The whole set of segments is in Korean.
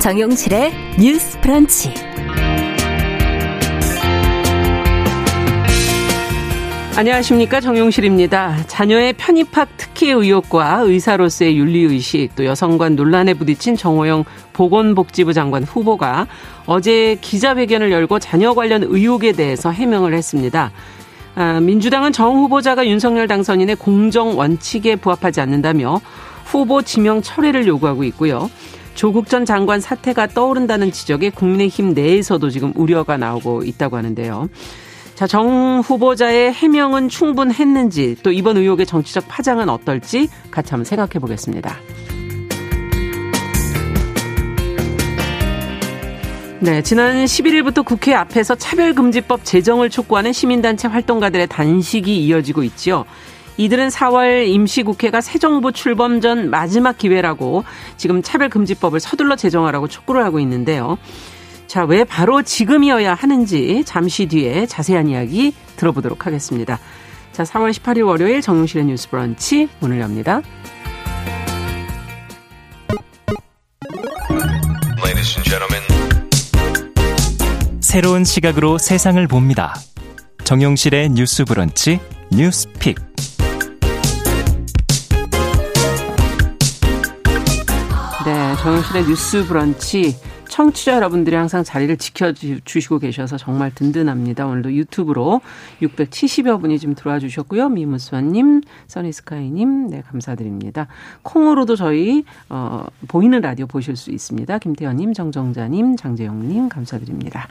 정용실의 뉴스 프런치. 안녕하십니까 정용실입니다. 자녀의 편입학 특혜 의혹과 의사로서의 윤리의식 또 여성관 논란에 부딪힌 정호영 보건복지부 장관 후보가 어제 기자회견을 열고 자녀 관련 의혹에 대해서 해명을 했습니다. 아, 민주당은 정 후보자가 윤석열 당선인의 공정 원칙에 부합하지 않는다며 후보 지명 철회를 요구하고 있고요. 조국 전 장관 사태가 떠오른다는 지적에 국민의힘 내에서도 지금 우려가 나오고 있다고 하는데요. 자, 정 후보자의 해명은 충분했는지 또 이번 의혹의 정치적 파장은 어떨지 같이 한번 생각해 보겠습니다. 네, 지난 11일부터 국회 앞에서 차별금지법 제정을 촉구하는 시민단체 활동가들의 단식이 이어지고 있지요. 이들은 4월 임시국회가 새 정부 출범 전 마지막 기회라고 지금 차별금지법을 서둘러 제정하라고 촉구를 하고 있는데요. 자, 왜 바로 지금이어야 하는지 잠시 뒤에 자세한 이야기 들어보도록 하겠습니다. 자, 4월 18일 월요일 정용실의 뉴스 브런치 문을 엽니다. 새로운 시각으로 세상을 봅니다. 정용실의 뉴스 브런치 뉴스픽. 정영실의 뉴스 브런치 청취자 여러분들이 항상 자리를 지켜주시고 계셔서 정말 든든합니다. 오늘도 유튜브로 670여 분이 지금 들어와 주셨고요. 미무스와님, 써니스카이님, 네, 감사드립니다. 콩으로도 저희, 어, 보이는 라디오 보실 수 있습니다. 김태현님, 정정자님, 장재영님, 감사드립니다.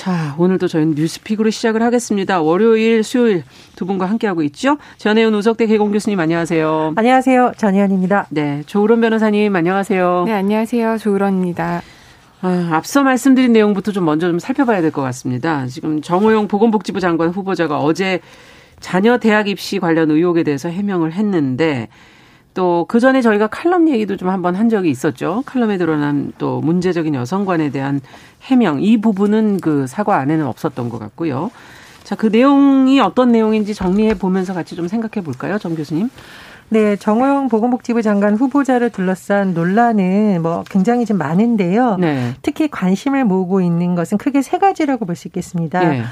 자, 오늘도 저희는 뉴스픽으로 시작을 하겠습니다. 월요일, 수요일 두 분과 함께하고 있죠. 전혜연 우석대 개공 교수님 안녕하세요. 안녕하세요. 전혜연입니다. 네, 조으론 변호사님 안녕하세요. 네, 안녕하세요. 조으론입니다. 아, 앞서 말씀드린 내용부터 좀 먼저 좀 살펴봐야 될 것 같습니다. 지금 정호영 보건복지부 장관 후보자가 어제 자녀 대학 입시 관련 의혹에 대해서 해명을 했는데 또 그 전에 저희가 칼럼 얘기도 좀 한번 한 적이 있었죠. 칼럼에 드러난 또 문제적인 여성관에 대한 해명 이 부분은 그 사과 안에는 없었던 것 같고요. 자, 그 내용이 어떤 내용인지 정리해 보면서 같이 좀 생각해 볼까요, 정 교수님? 네, 정호영 보건복지부 장관 후보자를 둘러싼 논란은 뭐 굉장히 좀 많은데요. 네. 특히 관심을 모으고 있는 것은 크게 세 가지라고 볼 수 있겠습니다. 네.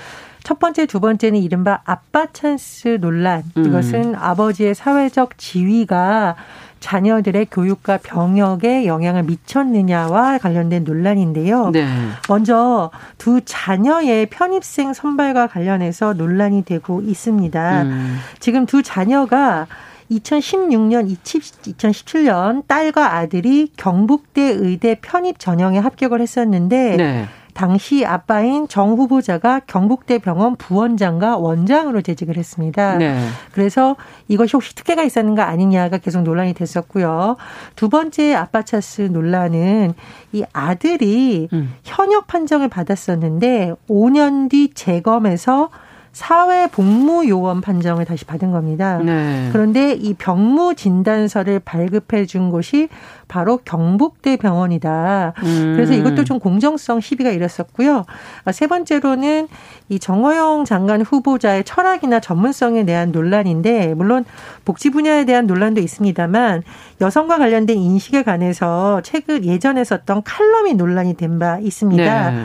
첫 번째, 두 번째는 이른바 아빠 찬스 논란. 음. 이것은 음. 아버지의 사회적 지위가 자녀들의 교육과 병역에 영향을 미쳤느냐와 관련된 논란인데요. 네. 먼저 두 자녀의 편입생 선발과 관련해서 논란이 되고 있습니다. 음. 지금 두 자녀가 2016년, 2017년 딸과 아들이 경북대 의대 편입 전형에 합격을 했었는데 네. 당시 아빠인 정 후보자가 경북대 병원 부원장과 원장으로 재직을 했습니다. 네. 그래서 이것이 혹시 특혜가 있었는가 아니냐가 계속 논란이 됐었고요. 두 번째 아빠 차스 논란은 이 아들이 음. 현역 판정을 받았었는데 5년 뒤 재검에서 사회 복무 요원 판정을 다시 받은 겁니다. 네. 그런데 이 병무 진단서를 발급해 준 곳이 바로 경북대 병원이다. 음. 그래서 이것도 좀 공정성 시비가 일었었고요. 세 번째로는 이 정호영 장관 후보자의 철학이나 전문성에 대한 논란인데 물론 복지 분야에 대한 논란도 있습니다만 여성과 관련된 인식에 관해서 최근 예전에 썼던 칼럼이 논란이 된 바 있습니다. 네.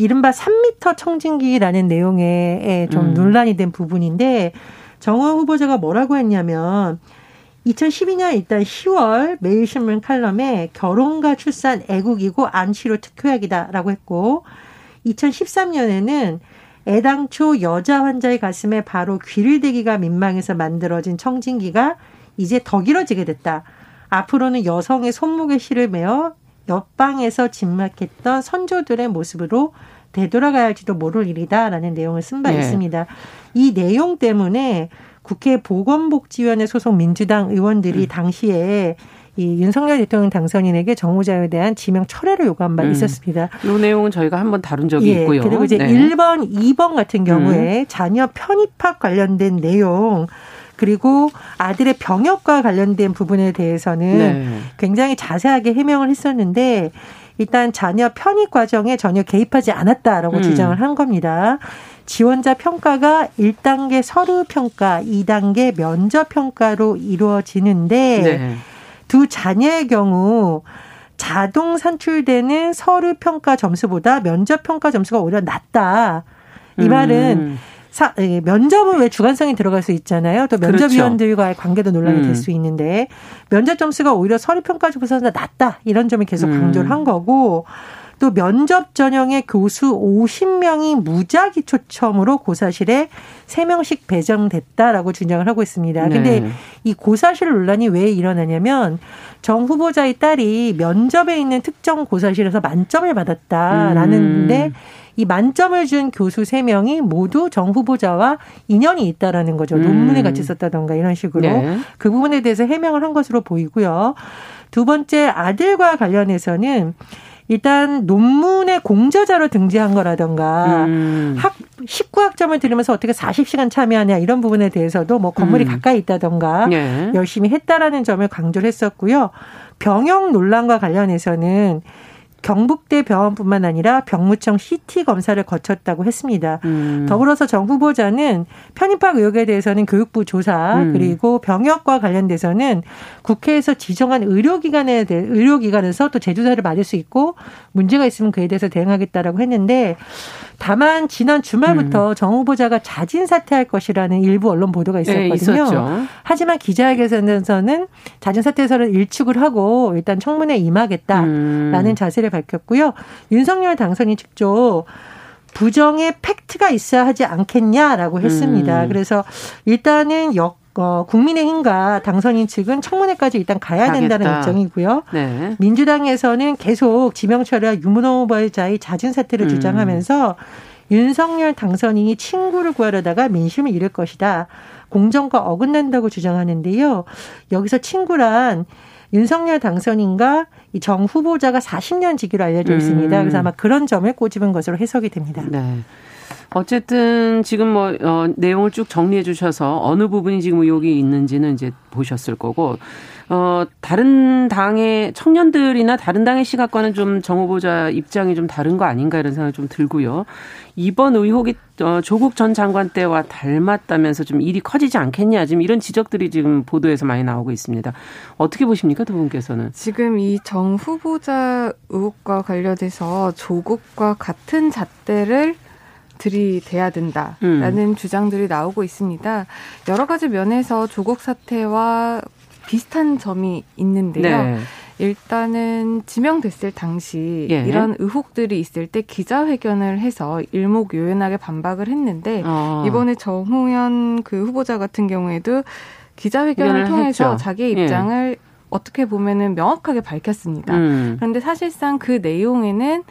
이른바 3미터 청진기라는 내용에 좀 음. 논란이 된 부분인데 정호영 후보자가 뭐라고 했냐면 2012년 일단 10월 매일신문 칼럼에 결혼과 출산 애국이고 안치료 특효약이다라고 했고 2013년에는 애당초 여자 환자의 가슴에 바로 귀를 대기가 민망해서 만들어진 청진기가 이제 더 길어지게 됐다. 앞으로는 여성의 손목에 실을 매어 옆방에서 진막했던 선조들의 모습으로 되돌아가야 할지도 모를 일이다라는 내용을 쓴바 네. 있습니다. 이 내용 때문에 국회 보건복지위원회 소속 민주당 의원들이 음. 당시에 이 윤석열 대통령 당선인에게 정호자에 대한 지명 철회를 요구한 바 음. 있었습니다. 이 내용은 저희가 한번 다룬 적이 예, 있고요. 그리고 이제 네. 1번, 2번 같은 경우에 음. 자녀 편입학 관련된 내용 그리고 아들의 병역과 관련된 부분에 대해서는 네. 굉장히 자세하게 해명을 했었는데 일단 자녀 편입 과정에 전혀 개입하지 않았다라고 음. 주장을 한 겁니다. 지원자 평가가 1단계 서류 평가, 2단계 면접 평가로 이루어지는데 네. 두 자녀의 경우 자동 산출되는 서류 평가 점수보다 면접 평가 점수가 오히려 낮다. 이 말은 음. 사, 예, 면접은 왜 주관성이 들어갈 수 있잖아요. 또 면접위원들과의 그렇죠. 관계도 논란이 음. 될수 있는데 면접 점수가 오히려 서류 평가 중에서 낮다 이런 점을 계속 음. 강조를 음. 한 거고 또 면접 전형의 교수 50명이 무작위 초청으로 고사실에 3명씩 배정됐다라고 주장을 하고 있습니다. 네. 근데 이 고사실 논란이 왜 일어나냐면 정 후보자의 딸이 면접에 있는 특정 고사실에서 만점을 받았다라는데 음. 이 만점을 준 교수 세명이 모두 정 후보자와 인연이 있다라는 거죠. 음. 논문에 같이 썼다던가 이런 식으로. 네. 그 부분에 대해서 해명을 한 것으로 보이고요. 두 번째 아들과 관련해서는 일단 논문의 공저자로 등재한 거라던가 음. 학 19학점을 들으면서 어떻게 40시간 참여하냐 이런 부분에 대해서도 뭐 건물이 음. 가까이 있다던가 네. 열심히 했다라는 점을 강조를 했었고요. 병역 논란과 관련해서는 경북대 병원뿐만 아니라 병무청 CT 검사를 거쳤다고 했습니다. 음. 더불어서 정 후보자는 편입학 의혹에 대해서는 교육부 조사 음. 그리고 병역과 관련돼서는 국회에서 지정한 의료기관에 대해 의료기관에서 또 재조사를 받을 수 있고 문제가 있으면 그에 대해서 대응하겠다라고 했는데 다만 지난 주말부터 음. 정 후보자가 자진 사퇴할 것이라는 일부 언론 보도가 네, 있었거든요. 네, 하지만 기자회견에서는 자진 사퇴서를 일축을 하고 일단 청문회에 임하겠다라는 음. 자세를 밝혔고요. 윤석열 당선인 직접 부정의 팩트가 있어야 하지 않겠냐라고 했습니다. 음. 그래서 일단은 역 어, 국민의힘과 당선인 측은 청문회까지 일단 가야 가겠다. 된다는 입장이고요. 네. 민주당에서는 계속 지명철야 유문호 후보자의 잦은 사퇴를 음. 주장하면서 윤석열 당선인이 친구를 구하려다가 민심을 잃을 것이다. 공정과 어긋난다고 주장하는데요. 여기서 친구란 윤석열 당선인과 이 정 후보자가 40년 지기로 알려져 있습니다. 음. 그래서 아마 그런 점을 꼬집은 것으로 해석이 됩니다. 네. 어쨌든 지금 뭐 어, 내용을 쭉 정리해 주셔서 어느 부분이 지금 의혹이 있는지는 이제 보셨을 거고 어 다른 당의 청년들이나 다른 당의 시각과는 좀 정 후보자 입장이 좀 다른 거 아닌가 이런 생각이 좀 들고요. 이번 의혹이 어, 조국 전 장관 때와 닮았다면서 좀 일이 커지지 않겠냐 지금 이런 지적들이 지금 보도에서 많이 나오고 있습니다. 어떻게 보십니까 두 분께서는? 지금 이 정 후보자 의혹과 관련해서 조국과 같은 잣대를 들이대야 된다라는 음. 주장들이 나오고 있습니다. 여러 가지 면에서 조국 사태와 비슷한 점이 있는데요. 네. 일단은 지명됐을 당시 예. 이런 의혹들이 있을 때 기자회견을 해서 일목요연하게 반박을 했는데 어. 이번에 정호연 그 후보자 같은 경우에도 기자회견을 통해서 했죠. 자기의 예. 입장을 예. 어떻게 보면은 명확하게 밝혔습니다. 음. 그런데 사실상 그 내용에는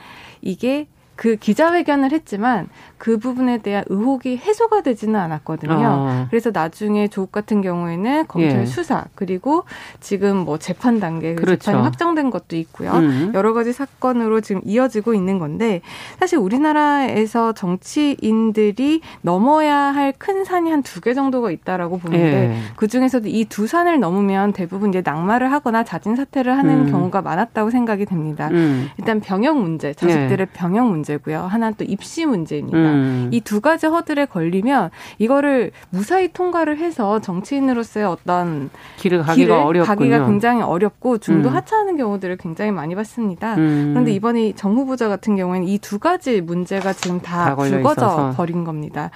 이게 그 기자회견을 했지만 그 부분에 대한 의혹이 해소가 되지는 않았거든요. 어. 그래서 나중에 조국 같은 경우에는 검찰 예. 수사 그리고 지금 뭐 재판 단계 그 그렇죠. 재판이 확정된 것도 있고요. 음. 여러 가지 사건으로 지금 이어지고 있는 건데 사실 우리나라에서 정치인들이 넘어야 할 큰 산이 한 두 개 정도가 있다라고 보는데 예. 그 중에서도 이 두 산을 넘으면 대부분 이제 낙마를 하거나 자진 사퇴를 하는 음. 경우가 많았다고 생각이 됩니다. 음. 일단 병역 문제, 자식들의 예. 병역 문제 문제고요. 하나는 또 입시 문제입니다. 음. 이두 가지 허들에 걸리면 이거를 무사히 통과를 해서 정치인으로서의 어떤 길을 가기가 어렵군요. 가기가 굉장히 어렵고 중도 음. 하차하는 경우들을 굉장히 많이 봤습니다. 음. 그런데 이번에 정 후보자 같은 경우에는 이 두 가지 문제가 지금 다, 다 불거져 버린 겁니다.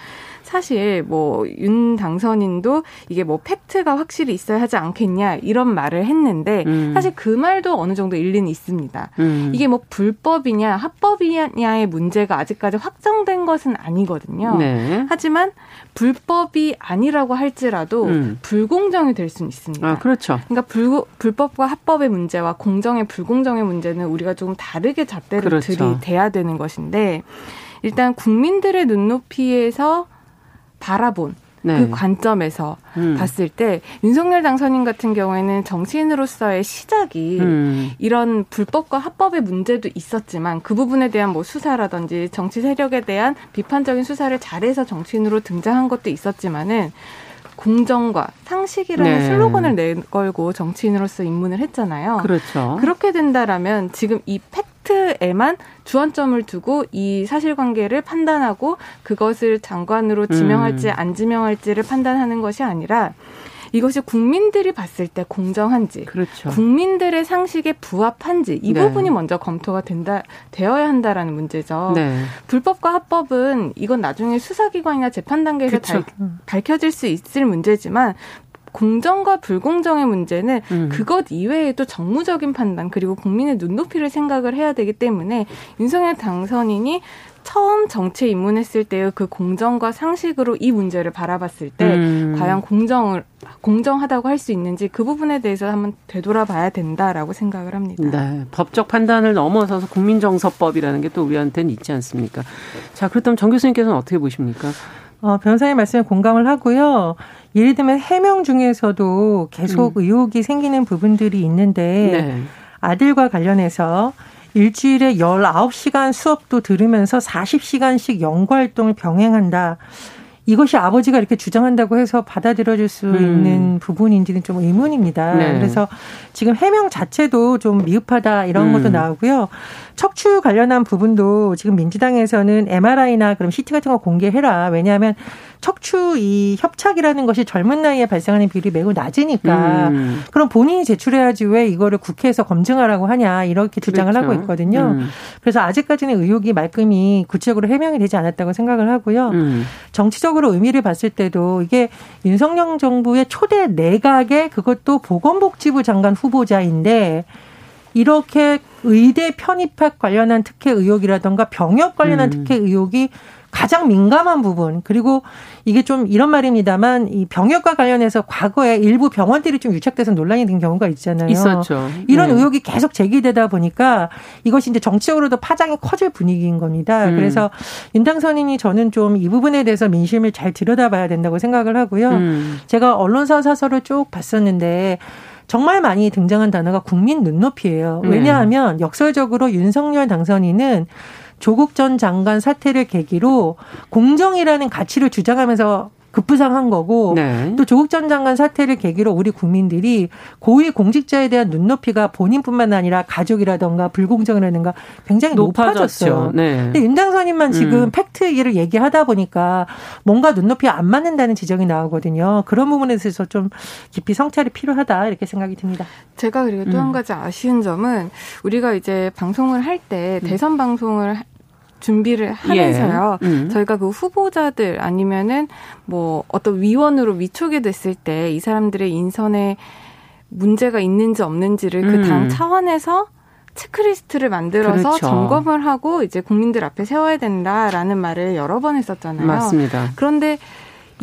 사실 뭐 윤 당선인도 이게 뭐 팩트가 확실히 있어야 하지 않겠냐 이런 말을 했는데 음. 사실 그 말도 어느 정도 일리는 있습니다. 음. 이게 뭐 불법이냐 합법이냐의 문제가 아직까지 확정된 것은 아니거든요. 네. 하지만 불법이 아니라고 할지라도 음. 불공정이 될 수는 있습니다. 아, 그렇죠. 그러니까 불, 불법과 합법의 문제와 공정의 불공정의 문제는 우리가 조금 다르게 잣대를 그렇죠. 들이대야 되는 것인데 일단 국민들의 눈높이에서 바라본 네. 그 관점에서 음. 봤을 때 윤석열 당선인 같은 경우에는 정치인으로서의 시작이 음. 이런 불법과 합법의 문제도 있었지만 그 부분에 대한 뭐 수사라든지 정치 세력에 대한 비판적인 수사를 잘해서 정치인으로 등장한 것도 있었지만은 공정과 상식이라는 네. 슬로건을 내걸고 정치인으로서 입문을 했잖아요. 그렇죠. 그렇게 된다라면 지금 이 팩, 팩트에만 주안점을 두고 이 사실관계를 판단하고 그것을 장관으로 지명할지 음. 안 지명할지를 판단하는 것이 아니라 이것이 국민들이 봤을 때 공정한지, 그렇죠. 국민들의 상식에 부합한지 이 네. 부분이 먼저 검토가 된다 되어야 한다라는 문제죠. 네. 불법과 합법은 이건 나중에 수사기관이나 재판 단계에서 달, 밝혀질 수 있을 문제지만 공정과 불공정의 문제는 음. 그것 이외에도 정무적인 판단 그리고 국민의 눈높이를 생각을 해야 되기 때문에 윤석열 당선인이 처음 정치에 입문했을 때의 그 공정과 상식으로 이 문제를 바라봤을 때 음. 과연 공정을 공정하다고 할 수 있는지 그 부분에 대해서 한번 되돌아봐야 된다라고 생각을 합니다. 네, 법적 판단을 넘어서서 국민정서법이라는 게 또 우리한테는 있지 않습니까? 자, 그렇다면 정 교수님께서는 어떻게 보십니까? 어, 변호사님 말씀에 공감을 하고요. 예를 들면 해명 중에서도 계속 음. 의혹이 생기는 부분들이 있는데 네. 아들과 관련해서 일주일에 19시간 수업도 들으면서 40시간씩 연구 활동을 병행한다. 이것이 아버지가 이렇게 주장한다고 해서 받아들여질 수 음. 있는 부분인지는 좀 의문입니다. 네. 그래서 지금 해명 자체도 좀 미흡하다 이런 음. 것도 나오고요. 척추 관련한 부분도 지금 민주당에서는 MRI나 그럼 CT 같은 거 공개해라. 왜냐하면 척추 이 협착이라는 것이 젊은 나이에 발생하는 비율이 매우 낮으니까 음. 그럼 본인이 제출해야지 왜 이거를 국회에서 검증하라고 하냐 이렇게 주장을 그렇죠. 하고 있거든요. 음. 그래서 아직까지는 의혹이 말끔히 구체적으로 해명이 되지 않았다고 생각을 하고요. 음. 정치적으로 의미를 봤을 때도 이게 윤석열 정부의 초대 내각의 그것도 보건복지부 장관 후보자인데 이렇게 의대 편입학 관련한 특혜 의혹이라던가 병역 관련한 음. 특혜 의혹이 가장 민감한 부분 그리고 이게 좀 이런 말입니다만 이 병역과 관련해서 과거에 일부 병원들이 좀 유착돼서 논란이 된 경우가 있잖아요. 있었죠. 이런 네. 의혹이 계속 제기되다 보니까 이것이 이제 정치적으로도 파장이 커질 분위기인 겁니다. 음. 그래서 윤당선인이 저는 좀 이 부분에 대해서 민심을 잘 들여다봐야 된다고 생각을 하고요. 음. 제가 언론사 사설을 쭉 봤었는데 정말 많이 등장한 단어가 국민 눈높이예요. 네. 왜냐하면 역설적으로 윤석열 당선인은 조국 전 장관 사태를 계기로 공정이라는 가치를 주장하면서 급부상한 거고 네. 또 조국 전 장관 사태를 계기로 우리 국민들이 고위 공직자에 대한 눈높이가 본인뿐만 아니라 가족이라던가 불공정이라든가 굉장히 높아졌죠. 높아졌어요. 네. 근데 윤당선님만 지금 음. 팩트 를 얘기하다 보니까 뭔가 눈높이 안 맞는다는 지적이 나오거든요. 그런 부분에 있어서 좀 깊이 성찰이 필요하다 이렇게 생각이 듭니다. 제가 그리고 또한 음. 가지 아쉬운 점은 우리가 이제 방송을 할때 음. 대선 방송을 준비를 하면서요. 예. 음. 저희가 그 후보자들 아니면은 뭐 어떤 위원으로 위촉이 됐을 때 이 사람들의 인선에 문제가 있는지 없는지를 그 음. 그당 차원에서 체크리스트를 만들어서 그렇죠. 점검을 하고 이제 국민들 앞에 세워야 된다라는 말을 여러 번 했었잖아요. 맞습니다. 그런데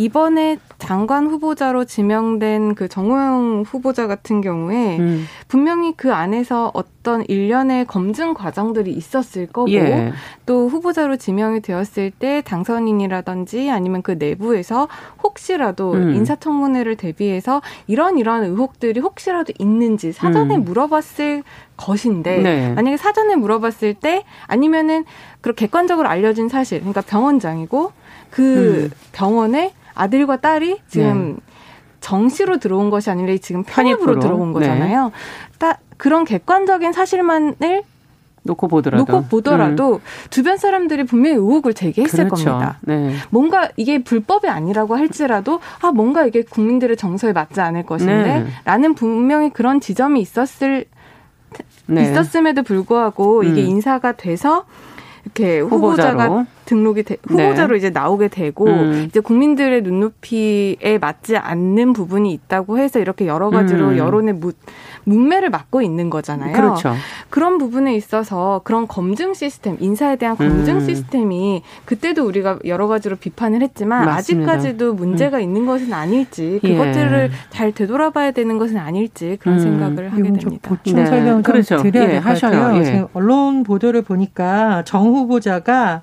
이번에 장관 후보자로 지명된 그 정호영 후보자 같은 경우에 음. 분명히 그 안에서 어떤 일련의 검증 과정들이 있었을 거고 예. 또 후보자로 지명이 되었을 때 당선인이라든지 아니면 그 내부에서 혹시라도 음. 인사청문회를 대비해서 이런 이런 의혹들이 혹시라도 있는지 사전에 음. 물어봤을 것인데 네. 만약에 사전에 물어봤을 때 아니면은 그렇게 객관적으로 알려진 사실 그러니까 병원장이고 그 음. 병원에 아들과 딸이 지금 네. 정시로 들어온 것이 아니라 지금 편입으로, 들어온 네. 거잖아요. 네. 딱 그런 객관적인 사실만을 놓고 보더라도 놓고 보더라도 음. 주변 사람들이 분명히 의혹을 제기했을 그렇죠. 겁니다. 네. 뭔가 이게 불법이 아니라고 할지라도 아 뭔가 이게 국민들의 정서에 맞지 않을 것인데라는 네. 분명히 그런 지점이 있었을 네. 있었음에도 불구하고 이게 음. 인사가 돼서 이렇게 후보자가 후보자로. 등록이 되, 후보자로 네. 이제 나오게 되고 음. 이제 국민들의 눈높이에 맞지 않는 부분이 있다고 해서 이렇게 여러 가지로 음. 여론의 무, 문매를 맡고 있는 거잖아요. 그렇죠. 그런 부분에 있어서 그런 검증 시스템, 인사에 대한 검증 음. 시스템이 그때도 우리가 여러 가지로 비판을 했지만 맞습니다. 아직까지도 문제가 음. 있는 것은 아닐지 예. 그것들을 예. 잘 되돌아봐야 되는 것은 아닐지 그런 음. 생각을 하게 됩니다. 보충 네. 설명 좀 그렇죠. 드려야 예, 같아요. 예. 지금 언론 보도를 보니까 정 후보자가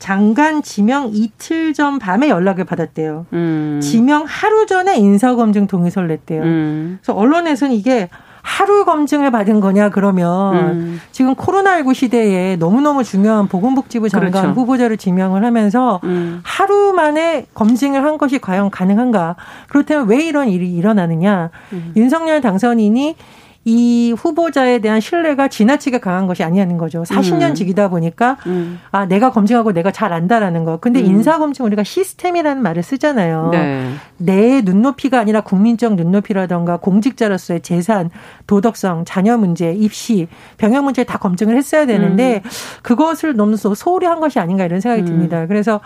장관 지명 이틀 전 밤에 연락을 받았대요. 음. 지명 하루 전에 인사검증 동의서를 냈대요. 음. 그래서 언론에서는 이게 하루 검증을 받은 거냐 그러면 음. 지금 코로나19 시대에 너무너무 중요한 보건복지부 장관 그렇죠. 후보자를 지명을 하면서 음. 하루 만에 검증을 한 것이 과연 가능한가? 그렇다면 왜 이런 일이 일어나느냐? 음. 윤석열 당선인이 이 후보자에 대한 신뢰가 지나치게 강한 것이 아니냐는 거죠. 40년 음. 직이다 보니까 음. 아 내가 검증하고 내가 잘 안다라는 거. 근데 음. 인사 검증 우리가 시스템이라는 말을 쓰잖아요. 네. 내 눈높이가 아니라 국민적 눈높이라던가 공직자로서의 재산, 도덕성, 자녀 문제, 입시, 병역 문제 다 검증을 했어야 되는데 음. 그것을 너무 소홀히 한 것이 아닌가 이런 생각이 음. 듭니다. 그래서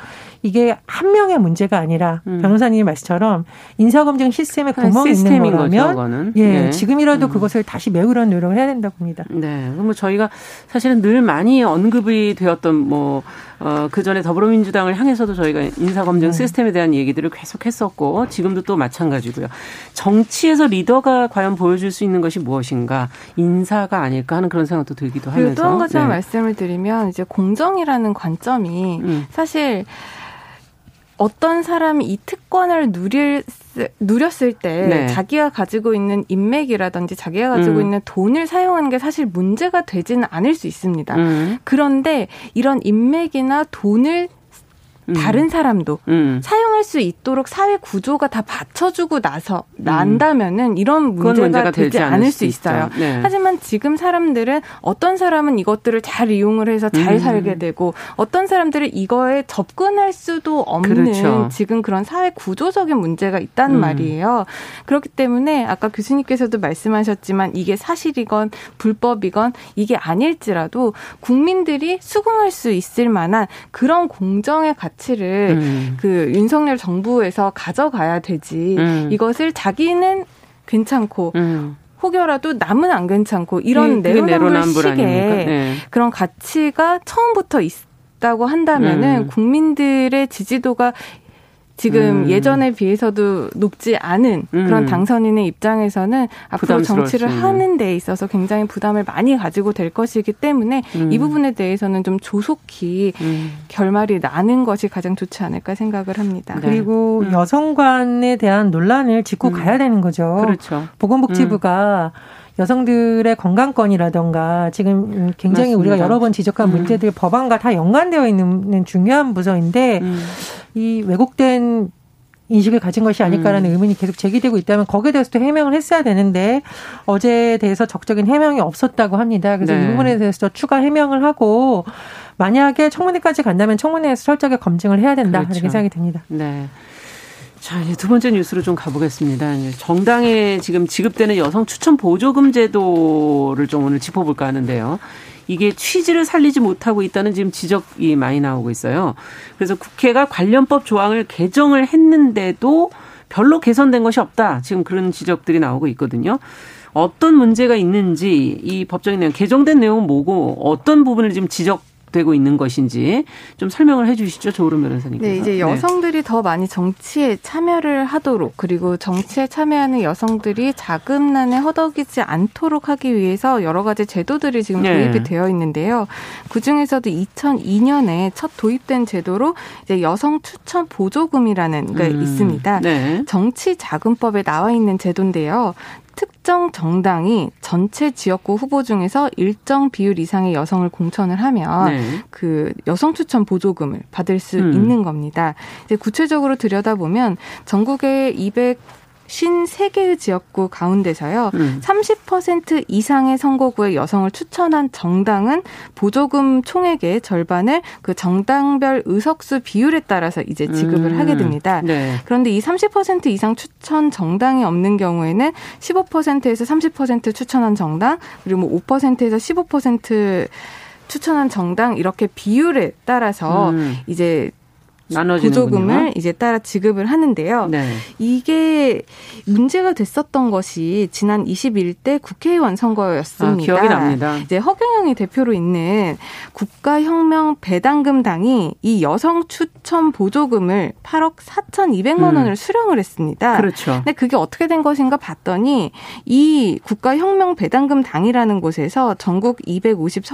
이게 한 명의 문제가 아니라 음. 변호사님이 말씀처럼 인사검증 시스템에 구멍이 있는 거라면 거죠, 예, 네. 지금이라도 그것을 다시 메우려는 노력을 해야 된다고 봅니다. 네. 그럼 뭐 저희가 사실은 늘 많이 언급이 되었던 뭐, 어, 그 전에 더불어민주당을 향해서도 저희가 인사검증 네. 시스템에 대한 얘기들을 계속 했었고, 지금도 또 마찬가지고요. 정치에서 리더가 과연 보여줄 수 있는 것이 무엇인가, 인사가 아닐까 하는 그런 생각도 들기도 하면서. 또 한 가지만 네. 말씀을 드리면, 이제 공정이라는 관점이 음. 사실 어떤 사람이 이 특권을 누릴 누렸을 때 네. 자기가 가지고 있는 인맥이라든지 자기가 가지고 음. 있는 돈을 사용하는 게 사실 문제가 되지는 않을 수 있습니다. 음. 그런데 이런 인맥이나 돈을 음. 다른 사람도 음. 사용 할 수 있도록 사회 구조가 다 받쳐주고 나서 음. 난다면은 이런 문제가, 문제가 되지 않을 수 있어요. 네. 하지만 지금 사람들은 어떤 사람은 이것들을 잘 이용을 해서 잘 음. 살게 되고 어떤 사람들은 이거에 접근할 수도 없는 그렇죠. 지금 그런 사회 구조적인 문제가 있다는 음. 말이에요. 그렇기 때문에 아까 교수님께서도 말씀하셨지만 이게 사실이건 불법이건 이게 아닐지라도 국민들이 수긍할 수 있을 만한 그런 공정의 가치 가치를 음. 그 윤석열 정부에서 가져가야 되지 음. 이것을 자기는 괜찮고 음. 혹여라도 남은 안 괜찮고 이런 네, 내로남불식의 네. 그런 가치가 처음부터 있 다고 한다면은 음. 국민들의 지지도가 지금 음. 예전에 비해서도 높지 않은 음. 그런 당선인의 입장에서는 앞으로 정치를 하는 데 있어서 굉장히 부담을 많이 가지고 될 것이기 때문에 음. 이 부분에 대해서는 좀 조속히 음. 결말이 나는 것이 가장 좋지 않을까 생각을 합니다. 네. 그리고 음. 여성관에 대한 논란을 짚고 음. 가야 되는 거죠. 그렇죠. 보건복지부가 여성들의 건강권이라던가 지금 굉장히 맞습니다. 우리가 여러 번 지적한 문제들 법안과 다 연관되어 있는 중요한 부서인데 이 왜곡된 인식을 가진 것이 아닐까라는 음. 의문이 계속 제기되고 있다면 거기에 대해서도 해명을 했어야 되는데 어제에 대해서 적적인 해명이 없었다고 합니다. 그래서 네. 이 부분에 대해서 추가 해명을 하고 만약에 청문회까지 간다면 청문회에서 철저하게 검증을 해야 된다 그렇죠. 이렇게 생각이 듭니다. 네. 자, 이제 두 번째 뉴스로 좀 가보겠습니다. 정당에 지금 지급되는 여성 추천 보조금 제도를 좀 오늘 짚어볼까 하는데요. 이게 취지를 살리지 못하고 있다는 지금 지적이 많이 나오고 있어요. 그래서 국회가 관련법 조항을 개정을 했는데도 별로 개선된 것이 없다. 지금 그런 지적들이 나오고 있거든요. 어떤 문제가 있는지 이 법적인 내용 개정된 내용은 뭐고 어떤 부분을 지금 지적 되고 있는 것인지 좀 설명을 해 주시죠. 조으름 변호사님께서. 네, 이제 네. 여성들이 네. 더 많이 정치에 참여를 하도록 그리고 정치에 참여하는 여성들이 자금난에 허덕이지 않도록 하기 위해서 여러 가지 제도들이 지금 네. 도입이 되어 있는데요. 그 중에서도 2002년에 첫 도입된 제도로 이제 여성 추천 보조금이라는 게 음. 있습니다. 네. 정치 자금법에 나와 있는 제도인데요. 특정 정당이 전체 지역구 후보 중에서 일정 비율 이상의 여성을 공천을 하면 네. 그 여성 추천 보조금을 받을 수 음. 있는 겁니다. 이제 구체적으로 들여다보면 전국의 200 53개의 지역구 가운데서요. 음. 30% 이상의 선거구의 여성을 추천한 정당은 보조금 총액의 절반을 그 정당별 의석수 비율에 따라서 이제 지급을 음. 하게 됩니다. 네. 그런데 이 30% 이상 추천 정당이 없는 경우에는 15%에서 30% 추천한 정당 그리고 뭐 5%에서 15% 추천한 정당 이렇게 비율에 따라서 음. 이제 보조금을 이제 따라 지급을 하는데요. 네. 이게 문제가 됐었던 것이 지난 21대 국회의원 선거였습니다. 아, 기억이 납니다. 이제 허경영이 대표로 있는 국가혁명 배당금당이 이 여성 추천 보조금을 8억 4,200만 음. 원을 수령을 했습니다. 그렇죠. 근데 그게 어떻게 된 것인가 봤더니 이 국가혁명 배당금당이라는 곳에서 전국 250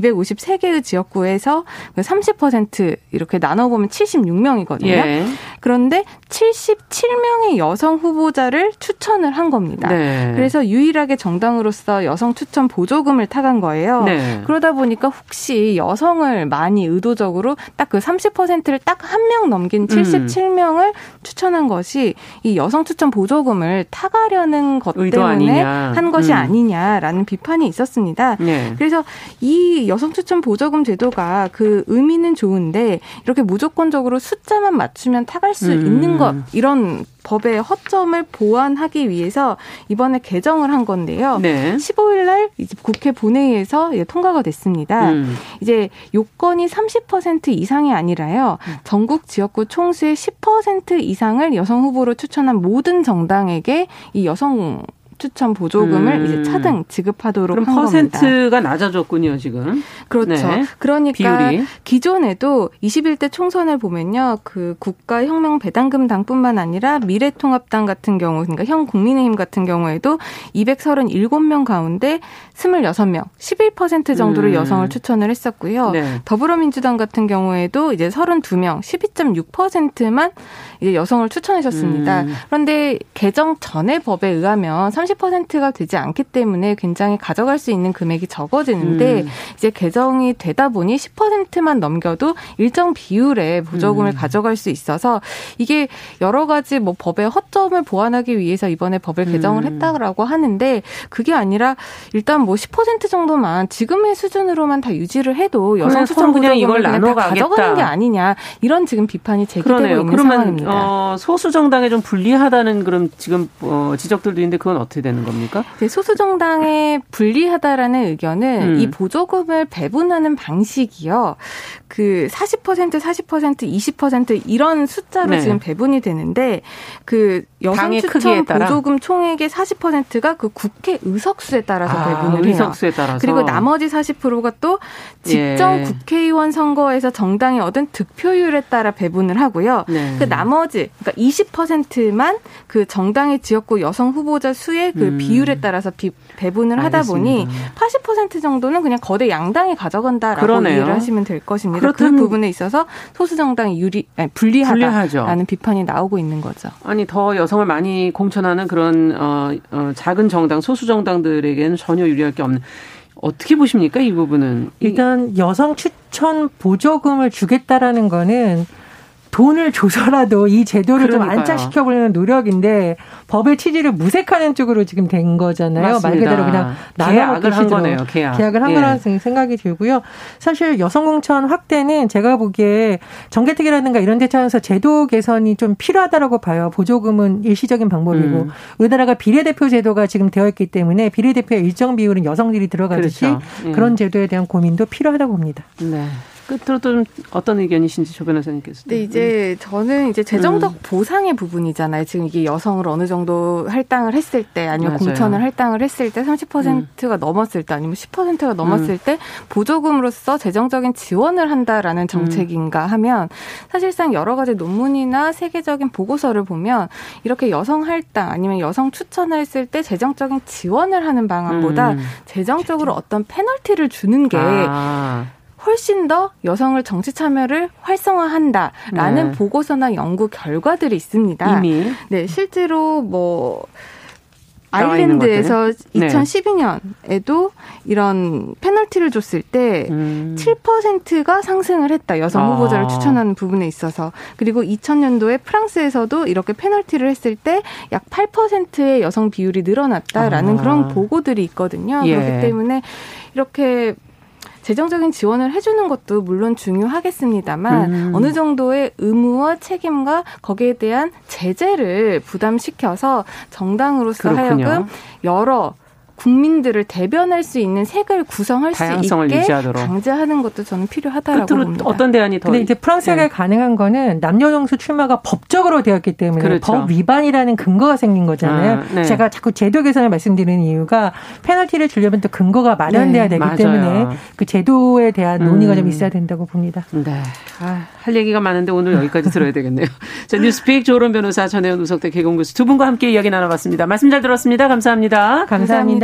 253개의 지역구에서 30%그 이렇게 나눠보면 76명이거든요. 예. 그런데 77명의 여성 후보자를 추천을 한 겁니다. 네. 그래서 유일하게 정당으로서 여성 추천 보조금을 타간 거예요. 네. 그러다 보니까 혹시 여성을 많이 의도적으로 딱 그 30%를 딱 한 명 넘긴 77명을 음. 추천한 것이 이 여성 추천 보조금을 타가려는 것 때문에 아니냐. 한 것이 음. 아니냐라는 비판이 있었습니다. 네. 그래서 이 여성 추천 보조금 제도가 그 의미는 좋은데 이렇게 무조건적으로 숫자만 맞추면 타갈 수 음. 있는 것 이런 법의 허점을 보완하기 위해서 이번에 개정을 한 건데요. 네. 15일 날 국회 본회의에서 통과가 됐습니다. 음. 이제 요건이 30% 이상이 아니라요. 전국 지역구 총수의 10% 이상을 여성 후보로 추천한 모든 정당에게 이 여성 추천 보조금을 음. 이제 차등 지급하도록 그럼 한 퍼센트가 낮아졌군요, 지금. 그렇죠. 네. 그러니까 비율이. 기존에도 21대 총선을 보면요. 그 국가혁명 배당금 당뿐만 아니라 미래통합당 같은 경우 그러니까 형 국민의힘 같은 경우에도 237명 가운데 26명, 11% 정도를 음. 여성을 추천을 했었고요. 네. 더불어민주당 같은 경우에도 이제 32명, 12.6%만 이제 여성을 추천하셨습니다. 음. 그런데 개정 전의 법에 의하면 30%가 되지 않기 때문에 굉장히 가져갈 수 있는 금액이 적어지는데 음. 이제 개정이 되다 보니 10%만 넘겨도 일정 비율의 보조금을 음. 가져갈 수 있어서 이게 여러 가지 뭐 법의 허점을 보완하기 위해서 이번에 법을 개정을 음. 했다라고 하는데 그게 아니라 일단 뭐 10% 정도만 지금의 수준으로만 다 유지를 해도 여성 수천 그냥 이걸 나눠 가져가는 게 아니냐 이런 지금 비판이 제기되고 그러네요. 있는 그러면 상황입니다. 어, 소수 정당에 좀 불리하다는 그런 지금 어, 지적들도 있는데 그건 어떻게 되는 겁니까? 네, 소수 정당에 불리하다라는 의견은 음. 이 보조금을 배분하는 방식이요. 그 40%, 40%, 20% 이런 숫자로 네. 지금 배분이 되는데 그 여성 추천 보조금 총액의 40%가 그 국회 의석수에 따라서 아, 배분을 해요. 의석수에 따라서. 그리고 나머지 40%가 또 직전 예. 국회의원 선거에서 정당이 얻은 득표율에 따라 배분을 하고요. 네. 그 나머지 그러니까 20%만 그 정당의 지역구 여성 후보자 수의 그 음. 비율에 따라서 비, 배분을 알겠습니다. 하다 보니 80% 정도는 그냥 거대 양당이 가져간다라고 그러네요. 이해를 하시면 될 것입니다. 그 부분에 있어서 소수 정당이 유리 아니, 불리하다라는 불리하죠. 비판이 나오고 있는 거죠. 아니 더 여성을 많이 공천하는 그런 어, 어, 작은 정당 소수 정당들에게는 전혀 유리할 게 없는. 어떻게 보십니까 이 부분은? 일단 여성 추천 보조금을 주겠다라는 거는 돈을 줘서라도 이 제도를 그러니까요. 좀 안착시켜보려는 노력인데 법의 취지를 무색하는 쪽으로 지금 된 거잖아요. 맞습니다. 말 그대로 그냥 계약을 한 거네요. 계약. 계약을 한 예. 거라는 생각이 들고요. 사실 여성공천 확대는 제가 보기에 정개특위라든가 이런 데 차원에서 제도 개선이 좀 필요하다라고 봐요. 보조금은 일시적인 방법이고 음. 우리나라가 비례대표 제도가 지금 되어 있기 때문에 비례대표의 일정 비율은 여성들이 들어가듯이 그렇죠. 예. 그런 제도에 대한 고민도 필요하다고 봅니다. 네. 끝으로 좀 어떤 의견이신지 조 변호사님께서. 네, 이제 저는 이제 재정적 음. 보상의 부분이잖아요. 지금 이게 여성을 어느 정도 할당을 했을 때 아니면 맞아요. 공천을 할당을 했을 때 30%가 음. 넘었을 때 아니면 10%가 넘었을 음. 때 보조금으로서 재정적인 지원을 한다라는 정책인가 하면 사실상 여러 가지 논문이나 세계적인 보고서를 보면 이렇게 여성 할당 아니면 여성 추천을 했을 때 재정적인 지원을 하는 방안보다 음. 재정적으로 어떤 페널티를 주는 게 아. 훨씬 더 여성을 정치 참여를 활성화한다라는 네. 보고서나 연구 결과들이 있습니다. 이미 네 실제로 뭐 아일랜드에서 2012년에도 이런 페널티를 줬을 때 음. 7%가 상승을 했다. 여성 아. 후보자를 아. 추천하는 부분에 있어서. 그리고 2000년도에 프랑스에서도 이렇게 페널티를 했을 때 약 8%의 여성 비율이 늘어났다라는 아. 그런 보고들이 있거든요. 예. 그렇기 때문에 이렇게 재정적인 지원을 해주는 것도 물론 중요하겠습니다만 음. 어느 정도의 의무와 책임과 거기에 대한 제재를 부담시켜서 정당으로서 그렇군요. 하여금 여러 국민들을 대변할 수 있는 색을 구성할 수 있게 유지하도록. 강제하는 것도 저는 필요하다라고 봅니다. 어떤 대안이 더? 근데 이제 프랑스가 네. 가능한 거는 남녀정수 출마가 법적으로 되었기 때문에 그렇죠. 법 위반이라는 근거가 생긴 거잖아요. 아, 네. 제가 자꾸 제도 개선을 말씀드리는 이유가 페널티를 주려면 또 근거가 마련돼야 네, 되기 맞아요. 때문에 그 제도에 대한 논의가 음. 좀 있어야 된다고 봅니다. 네. 아, 할 얘기가 많은데 오늘 여기까지 들어야 되겠네요. 자, 뉴스픽 조론 변호사 전혜원 우석대 개공 교수 두 분과 함께 이야기 나눠봤습니다. 말씀 잘 들었습니다. 감사합니다. 감사합니다.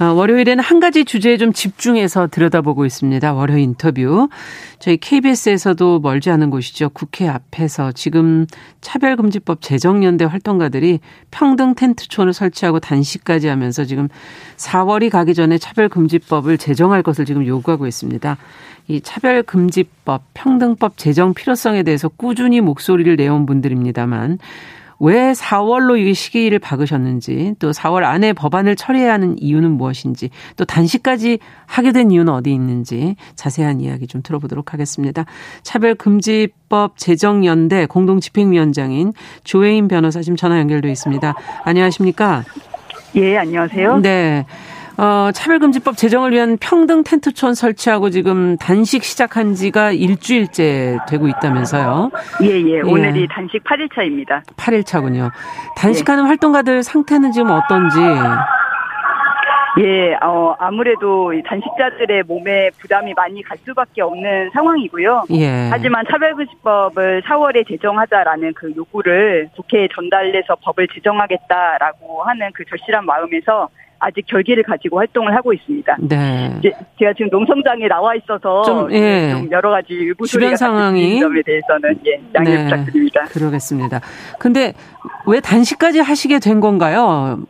어, 월요일에는 한 가지 주제에 좀 집중해서 들여다보고 있습니다. 월요 인터뷰. 저희 KBS에서도 멀지 않은 곳이죠. 국회 앞에서 지금 차별금지법 제정연대 활동가들이 평등 텐트촌을 설치하고 단식까지 하면서 지금 4월이 가기 전에 차별금지법을 제정할 것을 지금 요구하고 있습니다. 이 차별금지법, 평등법 제정 필요성에 대해서 꾸준히 목소리를 내온 분들입니다만 왜 4월로 이 시기를 박으셨는지 또 4월 안에 법안을 처리해야 하는 이유는 무엇인지 또 단식까지 하게 된 이유는 어디 있는지 자세한 이야기 좀 들어보도록 하겠습니다. 차별금지법 제정연대 공동집행위원장인 조혜인 변호사 지금 전화 연결돼 있습니다. 안녕하십니까? 예, 안녕하세요. 네. 어, 차별금지법 제정을 위한 평등 텐트촌 설치하고 지금 단식 시작한 지가 일주일째 되고 있다면서요. 예, 예. 예. 오늘이 단식 8일차입니다. 8일차군요. 단식하는 예. 활동가들 상태는 지금 어떤지. 예, 어, 아무래도 단식자들의 몸에 부담이 많이 갈 수밖에 없는 상황이고요. 예. 하지만 차별금지법을 4월에 제정하자라는 그 요구를 국회에 전달해서 법을 제정하겠다라고 하는 그 절실한 마음에서 아직 결기를 가지고 활동을 하고 있습니다. 네. 이제 제가 지금 농성장에 나와 있어서 좀, 예. 좀 여러 가지 일부 주변 상황이 점에 대해서는 예, 양해 네. 부탁드립니다. 그러겠습니다. 근데 왜 단식까지 하시게 된 건가요?